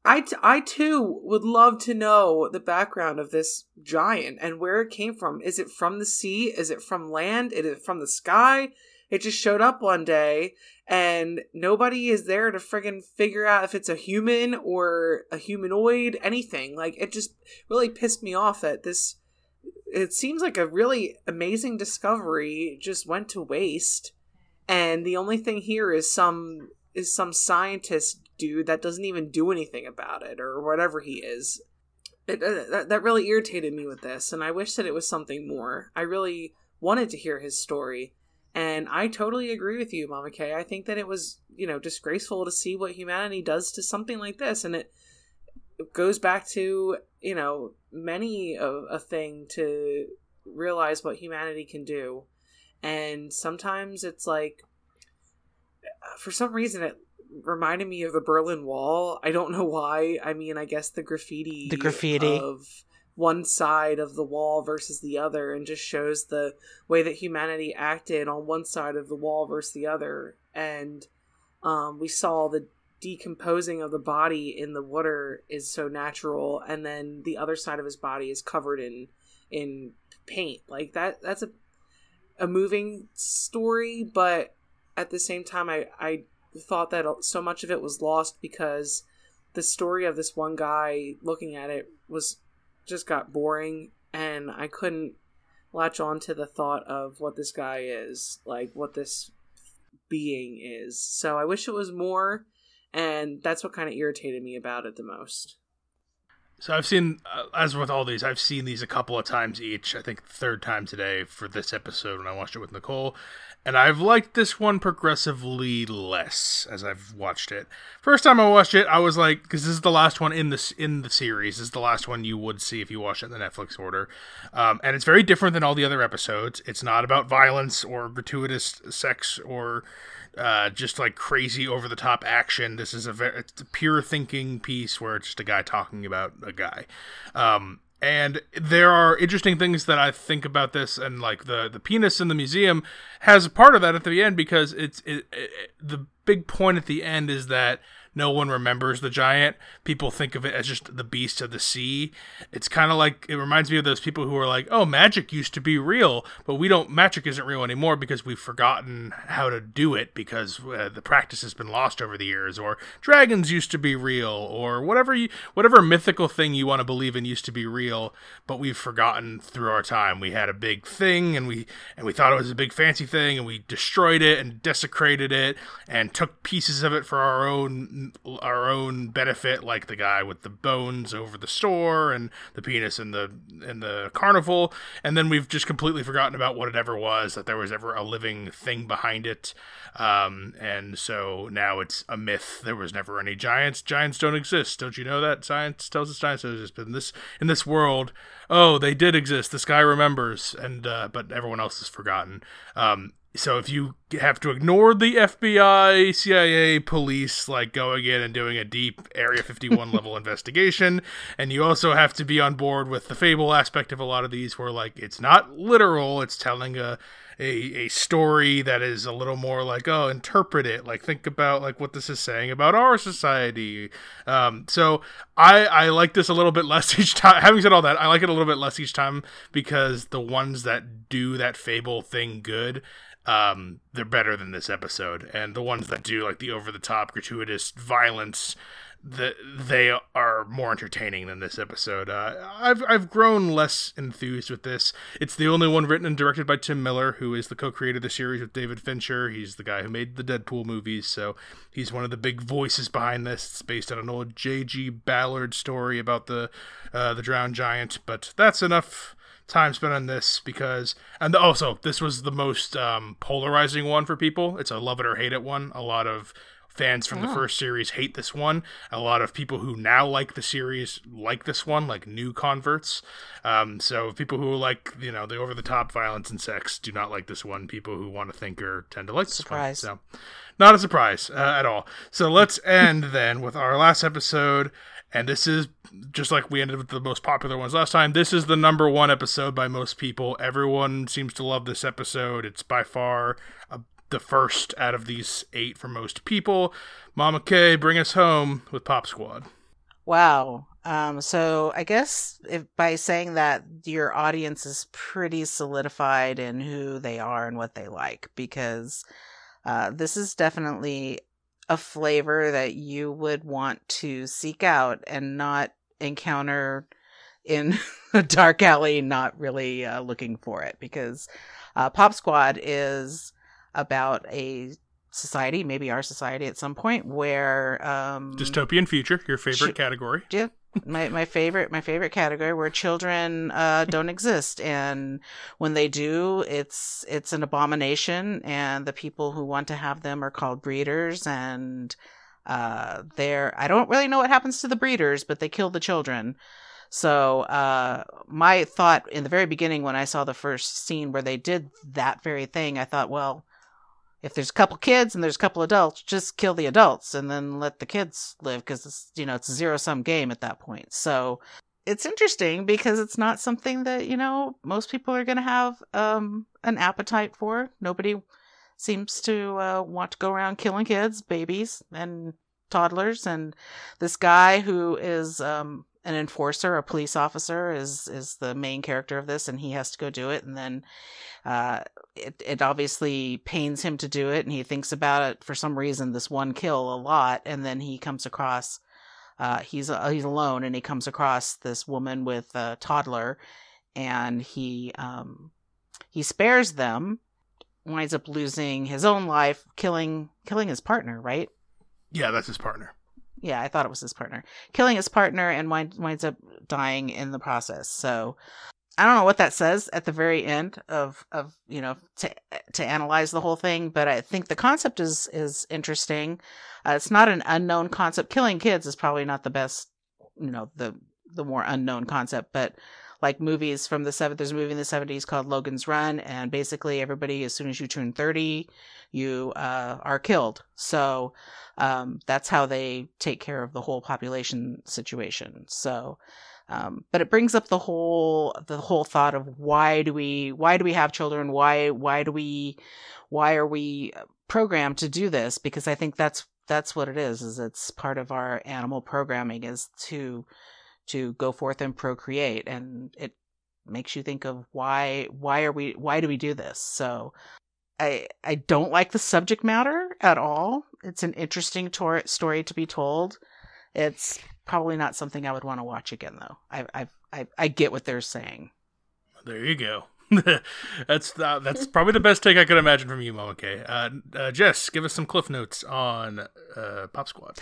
I, t- I too would love to know the background of this giant and where it came from. Is it from the sea? Is it from land? Is it from the sky? It just showed up one day and nobody is there to friggin' figure out if it's a human or a humanoid, anything. Like it just really pissed me off that this it seems like a really amazing discovery just went to waste. And the only thing here is some is some scientist dude that doesn't even do anything about it or whatever he is. It, uh, that, that really irritated me with this and i wish that it was something more. I really wanted to hear his story and i totally agree with you mama kay. I think that it was you know disgraceful to see what humanity does to something like this. And it goes back to you know many of a thing to realize what humanity can do. And sometimes it's like for some reason it reminded me of the berlin wall. I don't know why. I mean i guess the graffiti The graffiti. of one side of the wall versus the other and just shows the way that humanity acted on one side of the wall versus the other. And um, we saw the decomposing of the body in the water is so natural. And then the other side of his body is covered in in paint. Like that that's a a moving story but at the same time i i thought that so much of it was lost because the story of this one guy looking at it was just got boring and I couldn't latch on to the thought of what this guy is, like what this being is. So I wish it was more and that's what kind of irritated me about it the most. So I've seen, uh, as with all these, I've seen these a couple of times each. I think third time today for this episode when I watched it with Nicole, and I've liked this one progressively less as I've watched it. First time I watched it, I was like, because this is the last one in this in the series. This is the last one you would see if you watch it in the Netflix order, um, and it's very different than all the other episodes. It's not about violence or gratuitous sex or uh, just like crazy over the top action. This is a very it's a pure thinking piece where it's just a guy talking about a guy. Um, and there are interesting things that I think about this, and like the the penis in the museum has a part of that at the end because it's it, it, the big point at the end is that no one remembers the giant. People think of it as just the beast of the sea. It's kind of like it reminds me of those people who are like, "Oh, magic used to be real, but we don't. Magic isn't real anymore because we've forgotten how to do it because uh, the practice has been lost over the years." Or dragons used to be real, or whatever you, whatever mythical thing you want to believe in used to be real, but we've forgotten through our time. We had a big thing, and we and we thought it was a big fancy thing, and we destroyed it and desecrated it and took pieces of it for our own our own benefit, like the guy with the bones over the store and the penis in the in the carnival, and then we've just completely forgotten about what it ever was, that there was ever a living thing behind it, um, and so now it's a myth. There was never any giants. Giants don't exist. Don't you know that? Science tells us giants don't exist. But in this in this world, oh, they did exist. This guy remembers, and uh, but everyone else is forgotten. Um, so if you have to ignore the FBI, CIA, police, like going in and doing a deep Area 51 level investigation, and you also have to be on board with the fable aspect of a lot of these, where like it's not literal, it's telling a a, a story that is a little more like oh interpret it like think about like what this is saying about our society. Um, so i i like this a little bit less each time having said all that i like it a little bit less each time because the ones that do that fable thing good um, they're better than this episode. And the ones that do like the over the top gratuitous violence, that they are more entertaining than this episode. Uh, I've I've grown less enthused with this. It's the only one written and directed by Tim Miller, who is the co-creator of the series with David Fincher. He's the guy who made the Deadpool movies, so he's one of the big voices behind this. It's based on an old J.G. Ballard story about the uh, the drowned giant, but that's enough time spent on this because and also this was the most um, polarizing one for people. It's a love it or hate it one. A lot of fans from oh. the first series hate this one. A lot of people who now like the series like this one, like new converts. Um, so people who like you know the over the top violence and sex do not like this one. People who want to think or tend to like this surprise. one. So not a surprise uh, at all. So let's end then with our last episode. And this is just like we ended with the most popular ones last time. This is the number one episode by most people. Everyone seems to love this episode. It's by far a, the first out of these eight for most people. Mama K, bring us home with Pop Squad. Wow. Um, so I guess if by saying that your audience is pretty solidified in who they are and what they like, because uh, this is definitely a flavor that you would want to seek out and not encounter in a dark alley, not really uh, looking for it. Because uh, Pop Squad is about a society, maybe our society at some point, where um, dystopian future, your favorite ch- category. Yeah, my my favorite my favorite category where children uh, don't exist. And when they do it's it's an abomination. And the people who want to have them are called breeders. And uh, they're I don't really know what happens to the breeders but they kill the children. So uh, my thought in the very beginning when I saw the first scene where they did that very thing I thought well if there's a couple kids and there's a couple adults, just kill the adults and then let the kids live because it's you know it's a zero sum game at that point. So it's interesting because it's not something that you know most people are going to have um, an appetite for. Nobody seems to uh, want to go around killing kids, babies, and toddlers. And this guy who is um, an enforcer, a police officer, is is the main character of this, and he has to go do it. And then uh, it it obviously pains him to do it, and he thinks about it for some reason. This one kill a lot, and then he comes across. Uh, he's uh, he's alone, and he comes across this woman with a toddler, and he um, he spares them. Winds up losing his own life, killing killing his partner. Right? Yeah, that's his partner. Yeah, I thought it was his partner. Killing his partner and wind, winds up dying in the process. So I don't know what that says at the very end of of you know to to analyze the whole thing, but I think the concept is is interesting. Uh, it's not an unknown concept. Killing kids is probably not the best, you know, the the more unknown concept, but like movies from the seventh, there's a movie in the seventies called Logan's Run, and basically everybody, as soon as you turn thirty, you uh, are killed. So um, that's how they take care of the whole population situation. So, um, but it brings up the whole the whole thought of why do we why do we have children? Why why do we why are we programmed to do this? Because I think that's that's what it is. Is it's part of our animal programming is to to go forth and procreate, and it makes you think of why why are we why do we do this? So I I don't like the subject matter at all. It's an interesting tor- story to be told. It's probably not something I would want to watch again, though. I I I, I get what they're saying. There you go. that's uh, that's probably the best take I could imagine from you, Mama K. Uh, uh, Jess, give us some cliff notes on uh, Pop Squad.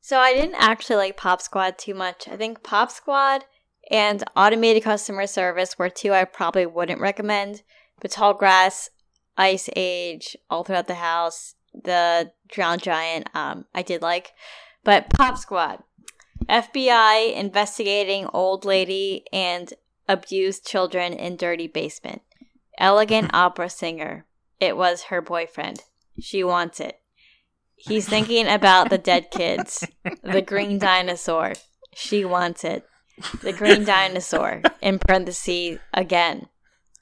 So I didn't actually like Pop Squad too much. I think Pop Squad and Automated Customer Service were two I probably wouldn't recommend. But Tall Grass, Ice Age, All Throughout the House, The Drowned Giant, um, I did like. But Pop Squad, FBI investigating old lady and abused children in dirty basement. Elegant opera singer. It was her boyfriend. She wants it. He's thinking about the dead kids. The green dinosaur. She wants it. The green dinosaur. In parentheses, again.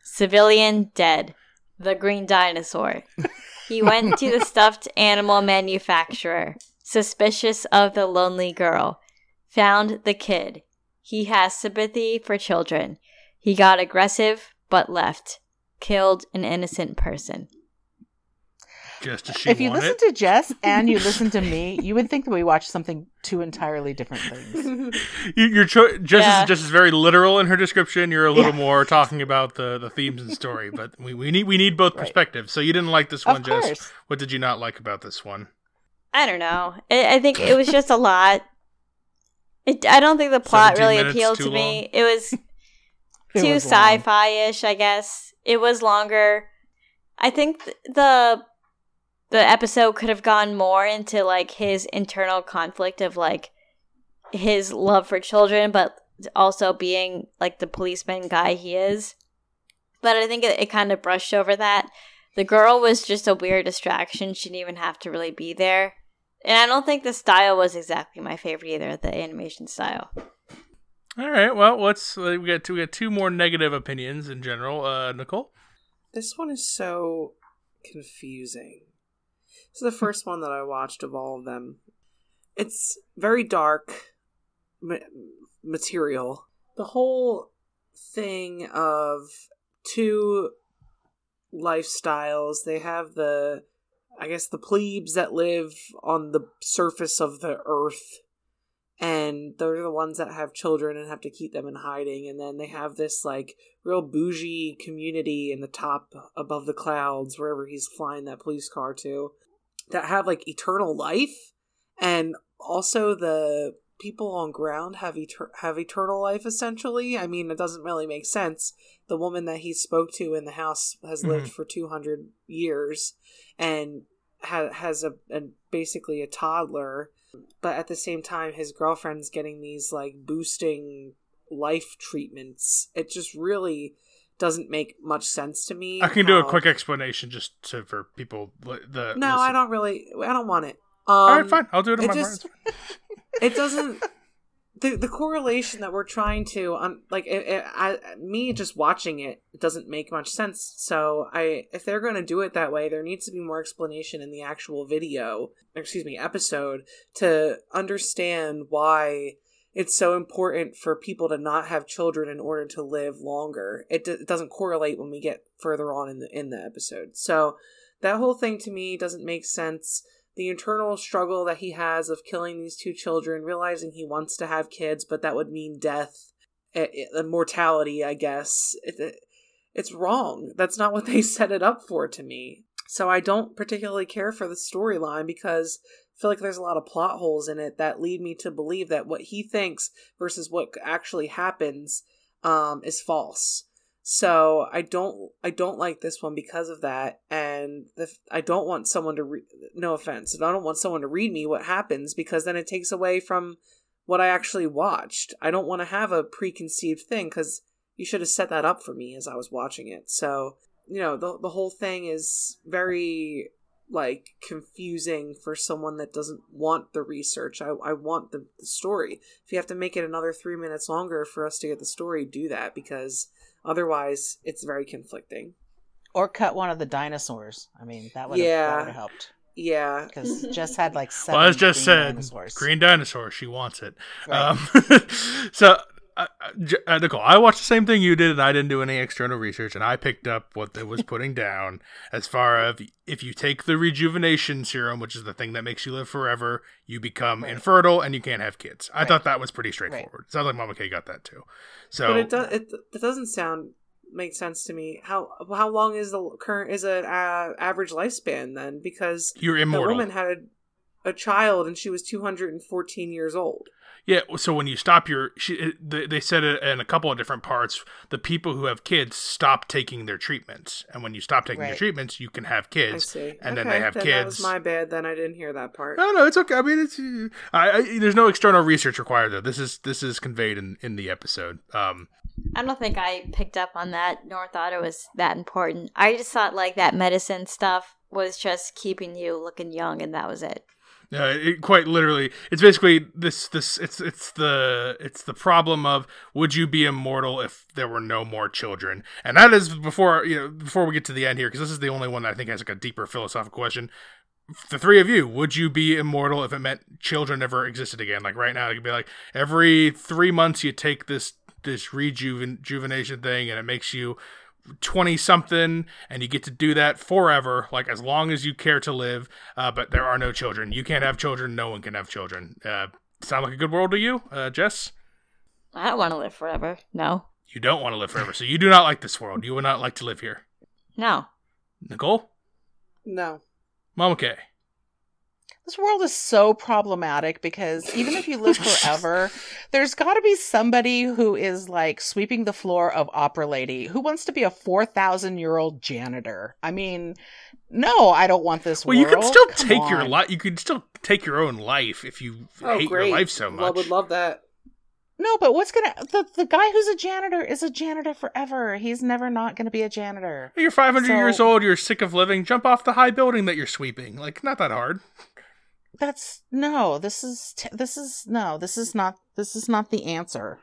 Civilian dead. The green dinosaur. He went to the stuffed animal manufacturer. Suspicious of the lonely girl. Found the kid. He has sympathy for children. He got aggressive, but left. Killed an innocent person. Just as she if you wanted. listen to Jess and you listen to me, you would think that we watched something two entirely different things. you, your cho- Jess Yeah. is just as very literal in her description. You're a little Yeah. more talking about the, the themes and story, but we, we need we need both Right. perspectives. So you didn't like this Of one, Jess. course. What did you not like about this one? I don't know. I, I think it was just a lot. It, I don't think the plot really appealed too to me. long? It was It too was sci-fi ish, I guess. It was longer. I think th- the the episode could have gone more into like his internal conflict of like his love for children, but also being like the policeman guy he is. But I think it, it kind of brushed over that. The girl was just a weird distraction. She didn't even have to really be there. And I don't think the style was exactly my favorite either, the animation style. All right. Well, let's uh, we got two, we got two more negative opinions in general. Uh, Nicole. This one is so confusing. This is the first one that I watched of all of them. It's very dark ma- material. The whole thing of two lifestyles. They have the, I guess, the plebes that live on the surface of the earth and they're the ones that have children and have to keep them in hiding and then they have this like real bougie community in the top above the clouds wherever he's flying that police car to that have like eternal life and also the people on ground have eter- have eternal life essentially. I mean it doesn't really make sense. The woman that he spoke to in the house has lived mm-hmm. for 200 years and ha- has a, a basically a toddler but at the same time his girlfriend's getting these like boosting life treatments. It just really doesn't make much sense to me I can do a quick explanation just to, for people. li- The no listen. i don't really i don't want it um, All right, fine. I'll do it on it my just- it doesn't the the correlation that we're trying to um like it, it, I, me just watching it, it doesn't make much sense. So I if they're going to do it that way, there needs to be more explanation in the actual video, excuse me, episode to understand why it's so important for people to not have children in order to live longer. It, d- it doesn't correlate when we get further on in the in the episode. So that whole thing to me doesn't make sense the internal struggle that he has of killing these two children, realizing he wants to have kids, but that would mean death, and eh, eh, mortality, I guess. It, it's wrong. That's not what they set it up for to me. So I don't particularly care for the storyline because feel like there's a lot of plot holes in it that lead me to believe that what he thinks versus what actually happens um, is false. So I don't I don't like this one because of that, and the, I don't want someone to re- no offense, I don't want someone to read me what happens because then it takes away from what I actually watched. I don't want to have a preconceived thing because you should have set that up for me as I was watching it. So you know the the whole thing is very like confusing for someone that doesn't want the research. I, I want the, the story. If you have to make it another three minutes longer for us to get the story, do that because Otherwise, it's very conflicting. Or cut one of the dinosaurs. I mean, that would have, Yeah. have helped. Yeah. Because Jess had like seven. Well, as just green said, dinosaurs. green dinosaur. She wants it. Right. Um, so, uh, uh, Nicole, I watched the same thing you did, and I didn't do any external research, and I picked up what it was putting down as far as if you take the rejuvenation serum, which is the thing that makes you live forever, you become Right. infertile and you can't have kids. I Right. thought that was pretty straightforward. Sounds like Mama K got that too. So, But it does. It, it doesn't sound make sense to me. How how long is the current is an uh, average lifespan then? Because you're the immortal. woman had a, a child and she was two hundred and fourteen years old. Yeah, so when you stop your, she, they, they said it in a couple of different parts. The people who have kids stop taking their treatments, and when you stop taking your treatments, you can have I kids, see. and then they have That was kids. my bad. Then I didn't hear that part. No, no, it's okay. I mean, it's I, I, there's no external research required though. This is this is conveyed in in the episode. Um, I don't think I picked up on that nor thought it was that important. I just thought like that medicine stuff was just keeping you looking young and that was it. Uh, it, quite literally, it's basically this. This it's it's the it's the problem of would you be immortal if there were no more children? And that is before you know before we get to the end here because this is the only one that I think has like a deeper philosophical question. The three of you, would you be immortal if it meant children never existed again? Like right now, it could be like every three months you take this this rejuvenation thing and it makes you 20 something and you get to do that forever like as long as you care to live uh, but there are no children you can't have children no one can have children uh, sound like a good world to you uh, jess I don't want to live forever. No. you don't want to live forever so you do not like this world you would not like to live here No. nicole No. mama k This world is so problematic because even if you live oh, forever, there's got to be somebody who is like sweeping the floor of Opera Lady who wants to be a 4,000 year old janitor. I mean, no, I don't want this world. well world. you could still Come take your on. life you could still take your own life if you Oh, hate great. your life so much. I much would love that. No, but what's gonna the the guy who's a janitor is a janitor forever. He's never not gonna be a janitor. you're 500 So- years old you're sick of living jump off the high building that you're sweeping like not that hard That's no. This is t- this is no. This is not. This is not the answer.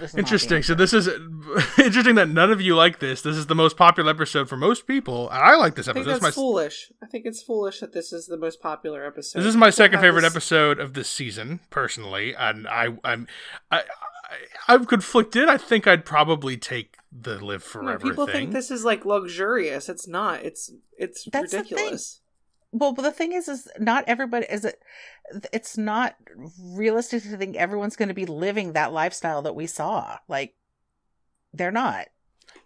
This the Interesting. So this is interesting that none of you like this. This is the most popular episode for most people. and I like this I think episode. This that's my, foolish. I think it's foolish that this is the most popular episode. this is my second favorite this- episode of this season, personally, and I, I'm, I, I, I'm conflicted. I think I'd probably take the live No, forever people thing. think this is like luxurious. It's not. It's it's That's the thing. ridiculous. Well, but the thing is, is not everybody is it. It's not realistic to think everyone's going to be living that lifestyle that we saw. Like, they're not.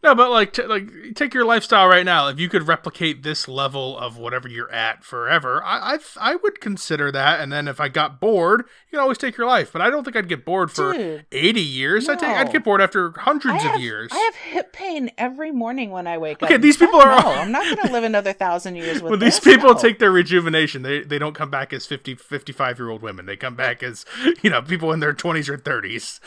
No, but like, t- like, take your lifestyle right now. If you could replicate this level of whatever you're at forever, I, I, I would consider that. And then if I got bored, you can always take your life. But I don't think I'd get bored for Dude, 80 years. I think I'd get bored after hundreds have, of years. I have hip pain every morning when I wake up. Okay, these people are- No, I'm not going to live another thousand years with when these people No. take their rejuvenation, they, they don't come back as 50, 55 year old women. They come back as, you know, people in their 20s or 30s.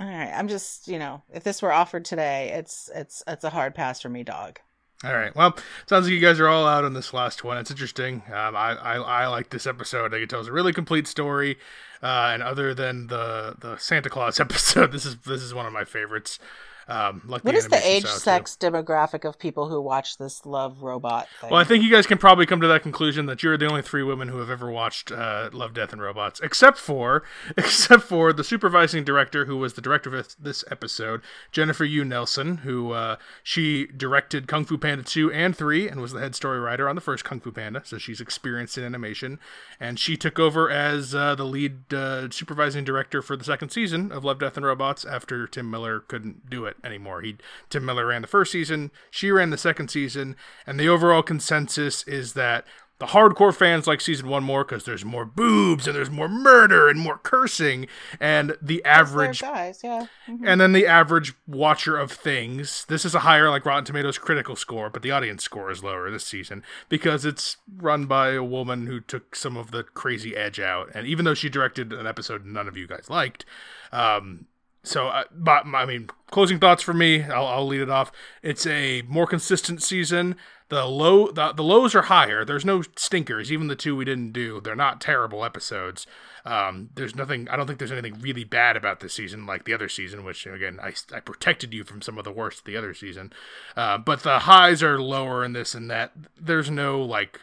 All right, I'm just, you know, if this were offered today, it's it's it's a hard pass for me, dog. All right. Well, sounds like you guys are all out on this last one. It's interesting. Um, I, I I like this episode. I think it tells a really complete story. Uh, and other than the the Santa Claus episode, this is this is one of my favorites. Um, like What is the age, style, too. sex demographic of people who watch this Love Robot thing? Well, I think you guys can probably come to that conclusion that you're the only three women who have ever watched uh, Love, Death, and Robots, except for, except for the supervising director who was the director of this episode, Jennifer Yuh Nelson, who uh, she directed Kung Fu Panda two and three, and was the head story writer on the first Kung Fu Panda, so she's experienced in animation, and she took over as uh, the lead uh, supervising director for the second season of Love, Death, and Robots after Tim Miller couldn't do it anymore. He Tim Miller ran the first season, she ran the second season, and the overall consensus is that the hardcore fans like season one more because there's more boobs and there's more murder and more cursing, and the average guys, yeah. Mhm. and then the average watcher of things. This is a higher like Rotten Tomatoes critical score, but the audience score is lower this season because it's run by a woman who took some of the crazy edge out. And even though she directed an episode none of you guys liked, um, so uh, but I mean, closing thoughts for me. I'll, I'll lead it off. It's a more consistent season. The low the, the lows are higher. There's no stinkers. Even the two we didn't do, they're not terrible episodes. Um, there's nothing. I don't think there's anything really bad about this season, like the other season, which again I, I protected you from some of the worst the other season. Uh, but the highs are lower in this and that. There's no like.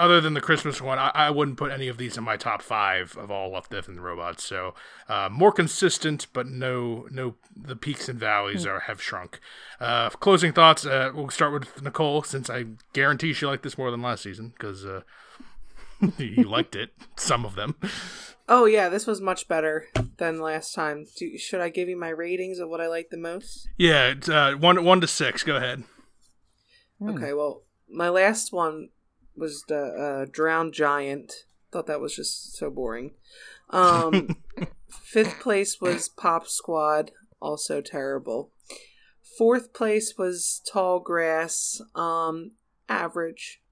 Other than the Christmas one, I, I wouldn't put any of these in my top five of all Love, Death, and the Robots. So uh, more consistent, but no, no, the peaks and valleys are have shrunk. Uh, closing thoughts. Uh, we'll start with Nicole, since I guarantee she liked this more than last season because uh, you liked it. Some of them. Oh yeah, this was much better than last time. Do, should I give you my ratings of what I like the most? Yeah, it's, uh, one one to six. Go ahead. Hmm. Okay, well, my last one was the uh, Drowned Giant. Thought that was just so boring. Um, fifth place was Pop Squad, also terrible. Fourth place was Tall Grass, um, average.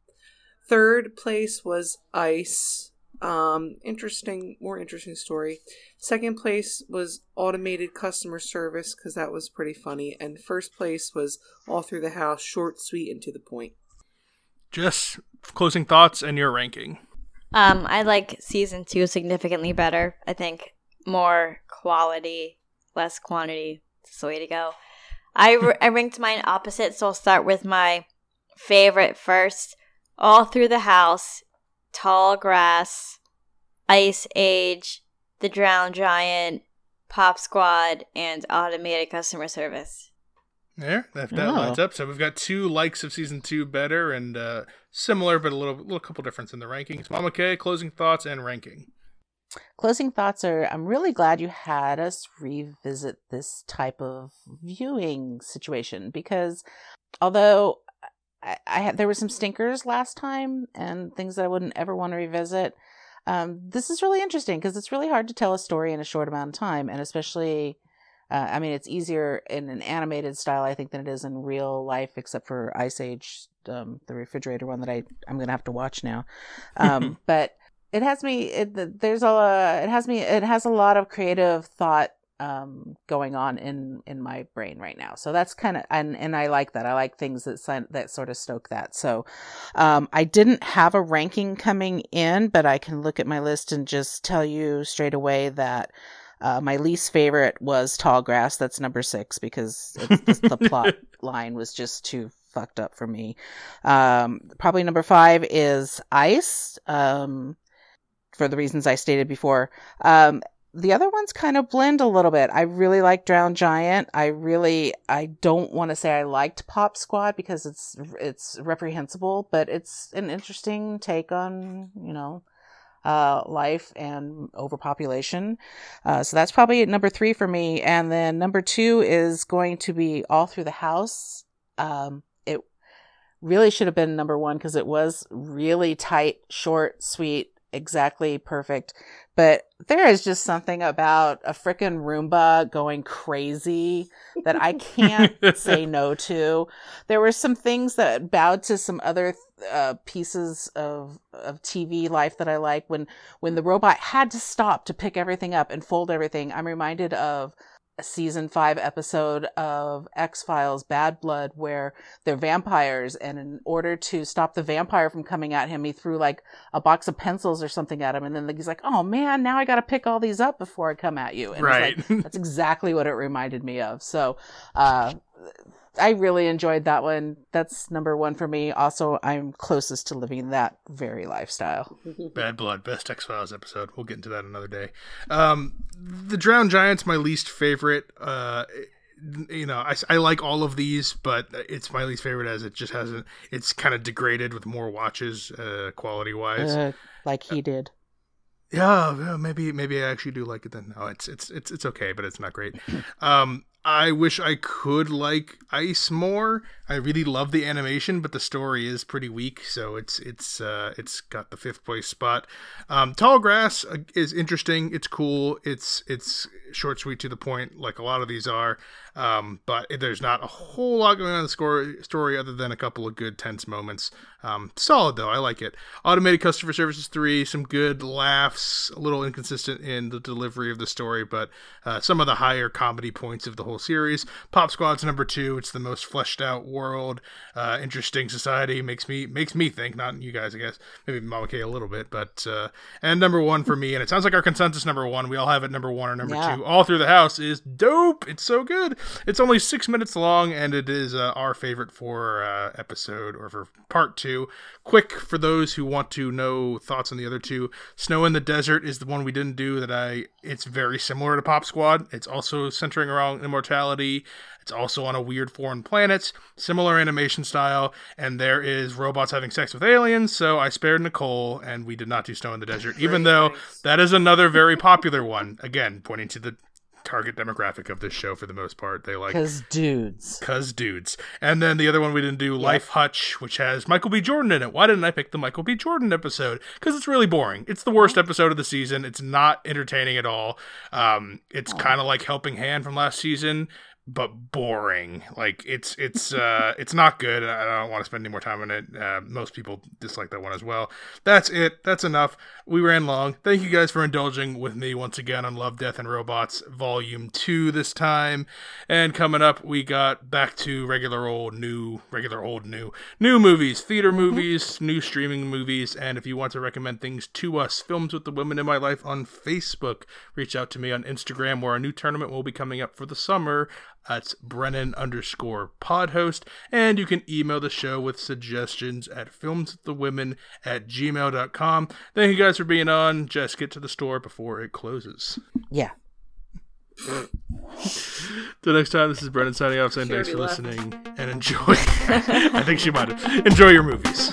Third place was Ice, um, interesting, more interesting story. Second place was Automated Customer Service because that was pretty funny, and first place was All Through the House, short, sweet, and to the point. Just closing thoughts and your ranking. Um, I like season two significantly better. I think more quality, less quantity. It's the way to go. I, r- I ranked mine opposite, so I'll start with my favorite first. All through the house, tall grass, ice age, the drowned giant, pop squad, and automated customer service. There, that, that Oh. lines up. So we've got two likes of season two better and uh, similar, but a little little couple difference in the rankings. Mama K, closing thoughts and ranking. Closing thoughts are I'm really glad you had us revisit this type of viewing situation because although I, I had there were some stinkers last time and things that I wouldn't ever want to revisit. Um, this is really interesting because it's really hard to tell a story in a short amount of time, and especially, uh, I mean, it's easier in an animated style, I think, than it is in real life, except for Ice Age, um, the refrigerator one that I I'm gonna have to watch now. Um, but it has me it, there's a it has me it has a lot of creative thought um going on in in my brain right now. So that's kind of and and i like that. I like things that that sort of stoke that. So um i didn't have a ranking coming in but i can look at my list and just tell you straight away that uh, my least favorite was tall grass that's number six because it's, the, the plot line was just too fucked up for me um probably number five is ice um for the reasons I stated before. Um, the other ones kind of blend a little bit. I really like Drowned Giant. I really, I don't want to say I liked Pop Squad because it's it's reprehensible, but it's an interesting take on you know uh, life and overpopulation. Uh, so that's probably number three for me. And then number two is going to be All Through the House. Um, it really should have been number one because it was really tight, short, sweet, exactly perfect. But there is just something about a freaking Roomba going crazy that I can't say no to. There were some things that bowed to some other uh, pieces of of TV life that I like. When when the robot had to stop to pick everything up and fold everything, I'm reminded of a season five episode of X Files Bad Blood where they're vampires, and in order to stop the vampire from coming at him, he threw like a box of pencils or something at him, and then he's like, "Oh man, now I got to pick all these up before I come at you." And right. Like, that's exactly what it reminded me of. So, uh, I really enjoyed that one. That's number one for me. Also, I'm closest to living that very lifestyle. Bad Blood, best X Files episode. We'll get into that another day. Um, the Drowned Giant's my least favorite. Uh, you know, I, I like all of these, but it's my least favorite as it just hasn't. It's kind of degraded with more watches, uh, quality wise. Uh, like he did. Yeah, yeah, maybe maybe I actually do like it then. No, it's it's it's it's okay, but it's not great. Um, I wish I could like Ice more. I really love the animation, but the story is pretty weak, so it's it's uh, it's got the fifth place spot. Um, Tall Grass uh, is interesting. It's cool. It's it's short, sweet, to the point, like a lot of these are. Um, but there's not a whole lot going on in the score, story other than a couple of good tense moments. Um, solid though, I like it. Automated Customer Services three, some good laughs, a little inconsistent in the delivery of the story, but uh, some of the higher comedy points of the whole series. Pop Squad's number two. It's the most fleshed out world, uh, interesting society. Makes me makes me think. Not you guys, I guess. Maybe Mama K a little bit, but uh, and number one for me. And it sounds like our consensus number one. We all have it number one or number Yeah. two. All through the house is dope. It's so good. It's only six minutes long, and it is uh, our favorite for uh, episode or for part two. Quick for those who want to know thoughts on the other two. Snow in the Desert is the one we didn't do. That I. It's very similar to Pop Squad. It's also centering around immortality. It's also on a weird foreign planet, similar animation style, and there is robots having sex with aliens. So I spared Nicole, and we did not do Snow in the Desert, even though that is another very popular one. Again, pointing to the target demographic of this show for the most part. They like Because dudes. cuz dudes. And then the other one we didn't do, Life Hutch, which has Michael B. Jordan in it. Why didn't I pick the Michael B. Jordan episode? Because it's really boring. It's the worst episode of the season. It's not entertaining at all. Um, it's kind of like Helping Hand from last season, but boring. Like it's it's uh it's not good. I don't want to spend any more time on it. Uh, most people dislike that one as well. That's it. That's enough. We ran long. Thank you guys for indulging with me once again on Love, Death, and Robots Volume Two this time. And coming up, we got back to regular old new, regular old new, new movies, theater movies, new streaming movies. And if you want to recommend things to us, films with the women in my life on Facebook, reach out to me on Instagram, where a new tournament will be coming up for the summer. That's Brennan underscore pod host. And you can email the show with suggestions at filmswiththewomen at gmail.com. Thank you guys for being on. Just get to the store before it closes. Yeah. Till next time, this is Brennan signing off saying She thanks for left. listening and enjoy. I think she might have. Enjoy your movies.